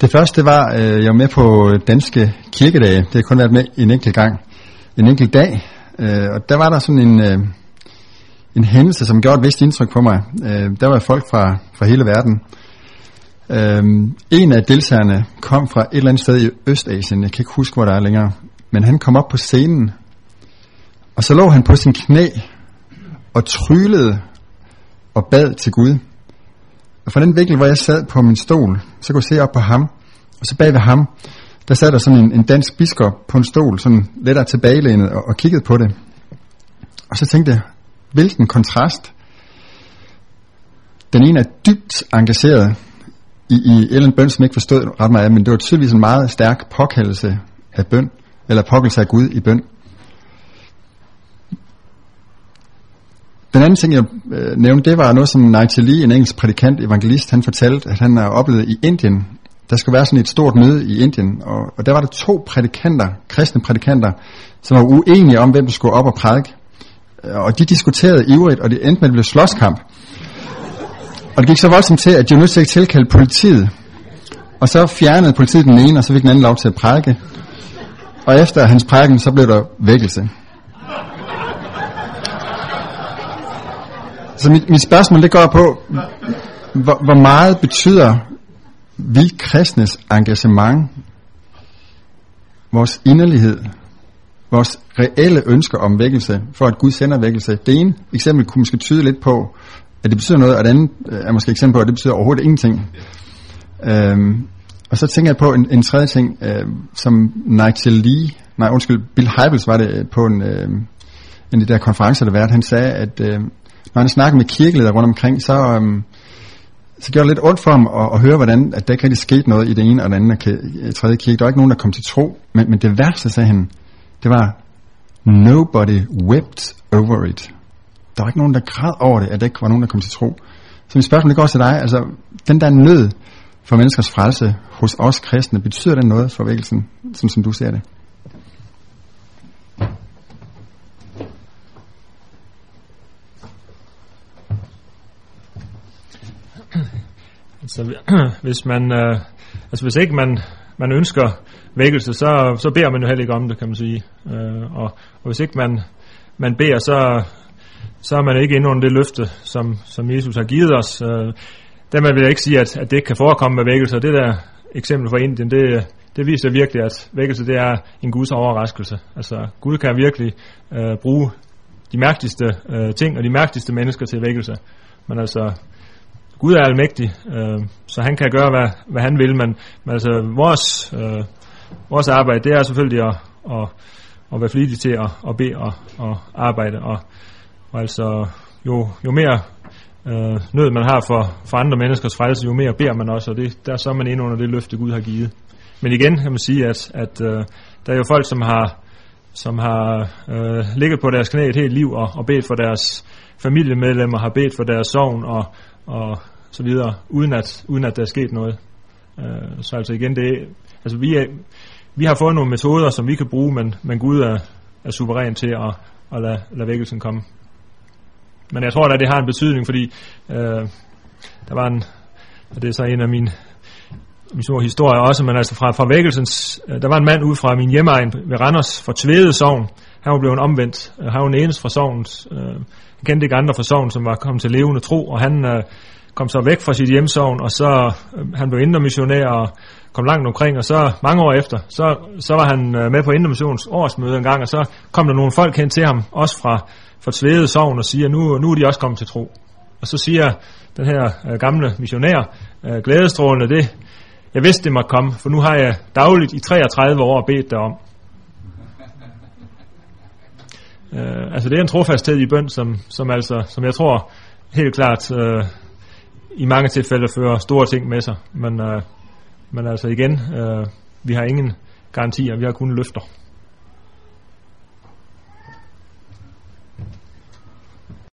Det første var, øh, jeg var med på danske kirkedage. Det har kun været med en enkelt gang. En enkelt dag. Øh, og der var der sådan en, øh, en hændelse, som gjorde et vist indtryk på mig. Øh, der var folk fra, fra hele verden. Øh, Øhm, en af deltagerne kom fra et eller andet sted i Østasien. Jeg kan ikke huske, hvor der er længere. Men han kom op på scenen. Og så lå han på sin knæ og tryllede og bad til Gud. Og fra den vinkel, hvor jeg sad på min stol, så kunne jeg se op på ham. Og så bag ved ham, der sad der sådan en, en dansk biskop på en stol, sådan lidt tilbagelænet og, og kiggede på det. Og så tænkte jeg, hvilken kontrast. Den ene er dybt engageret i, i Ellen bøn, som ikke forstod ret meget af, men det var tydeligvis en meget stærk påkaldelse af bøn, eller påkaldelse af Gud i bøn. Den anden ting, jeg øh, nævnte, det var noget, som Nigel Lee, en engelsk prædikant, evangelist, han fortalte, at han har oplevet i Indien. Der skulle være sådan et stort møde i Indien, og, og der var der to prædikanter, kristne prædikanter, som var uenige om, hvem der skulle op og prædike. Øh, og de diskuterede ivrigt, og det endte med, at det blev slåskamp. Og det gik så voldsomt til, at de var nødt til at tilkalde politiet. Og så fjernede politiet den ene, og så fik den anden lov til at prædike. Og efter hans prædiken, så blev der vækkelse. Så mit, mit spørgsmål det går på, hvor, hvor meget betyder vi kristnes engagement, vores inderlighed, vores reelle ønsker om vækkelse, for at Gud sender vækkelse. Det ene eksempel kunne måske tyde lidt på, at det betyder noget, og det andet øh, er måske eksempel på, at det betyder overhovedet ingenting. Øhm, og så tænker jeg på en, en tredje ting, øh, som Nigel Lee, nej undskyld, Bill Hybels var det øh, på en, øh, en af de der konferencer, der var, han sagde, at øh, når han snakkede med kirkeledere rundt omkring, så, øh, så gjorde det lidt ondt for ham at, at høre, hvordan at der ikke rigtig skete noget i det ene og den anden og tredje kirke. Der var ikke nogen, der kom til tro. Men, men det værste, sagde han, det var, nobody wept over it. Der var ikke nogen, der græd over det, at der ikke var nogen, der kom til tro. Så mit spørgsmål det går til dig, altså den der nød for menneskers frelse hos os kristne, betyder det noget for vækkelsen, som, som du ser det? Så altså, (clears throat) hvis man, øh, altså hvis ikke man, man ønsker vækkelse, så, så beder man jo heller ikke om det, kan man sige. Øh, og, og hvis ikke man, man beder, så, så er man ikke inde under det løfte, som, som Jesus har givet os. Øh, dermed vil jeg ikke sige, at, at det ikke kan forekomme med vækkelse. Det der eksempel fra Indien, det, det viser virkelig, at vækkelse det er en Guds overraskelse. Altså Gud kan virkelig øh, bruge de mærkeligste øh, ting og de mærkeligste mennesker til vækkelse. Men altså, Gud er almægtig, øh, så han kan gøre, hvad, hvad han vil, men, men altså, vores, øh, vores arbejde, det er selvfølgelig at, at, at være flittig til at, at bede og, og arbejde, og, og altså, jo, jo mere øh, nød man har for, for andre menneskers frelse, jo mere beder man også, og det, der er så man ind under det løfte, Gud har givet. Men igen kan man sige, at, at øh, der er jo folk, som har, som har øh, ligget på deres knæ et helt liv og, og bedt for deres familiemedlemmer, har bedt for deres sovn og, og så videre, uden at, uden at der er sket noget. Øh, så altså igen, det, altså vi, er, vi har fået nogle metoder, som vi kan bruge, men, men Gud er, er suveræn til at, at lade, lade vækkelsen komme. Men jeg tror da, det har en betydning, fordi øh, der var en, og det er så en af mine, mine små historier også, men altså fra, fra vækkelsens, øh, der var en mand ud fra min hjemmeegn ved Randers, fra Tvede Sogn, han var blevet omvendt, øh, han var den eneste fra Sogns, øh, han kendte ikke andre fra Sogn, som var kommet til levende tro, og han øh, kom så væk fra sit hjemsovn, og så øh, han blev indre missionær og kom langt omkring, og så mange år efter, så, så var han øh, med på Indomissions årsmøde en gang, og så kom der nogle folk hen til ham, også fra, fra Tvede Sogn, og siger, nu, nu er de også kommet til tro. Og så siger den her øh, gamle missionær, øh, glædestrålende det, jeg vidste det måtte komme, for nu har jeg dagligt i 33 år bedt derom. (laughs) Øh, altså det er en trofasthed i bøn, som, som, altså, som jeg tror helt klart øh, i mange tilfælde fører store ting med sig. Men, øh, men altså igen, øh, vi har ingen garantier, vi har kun løfter.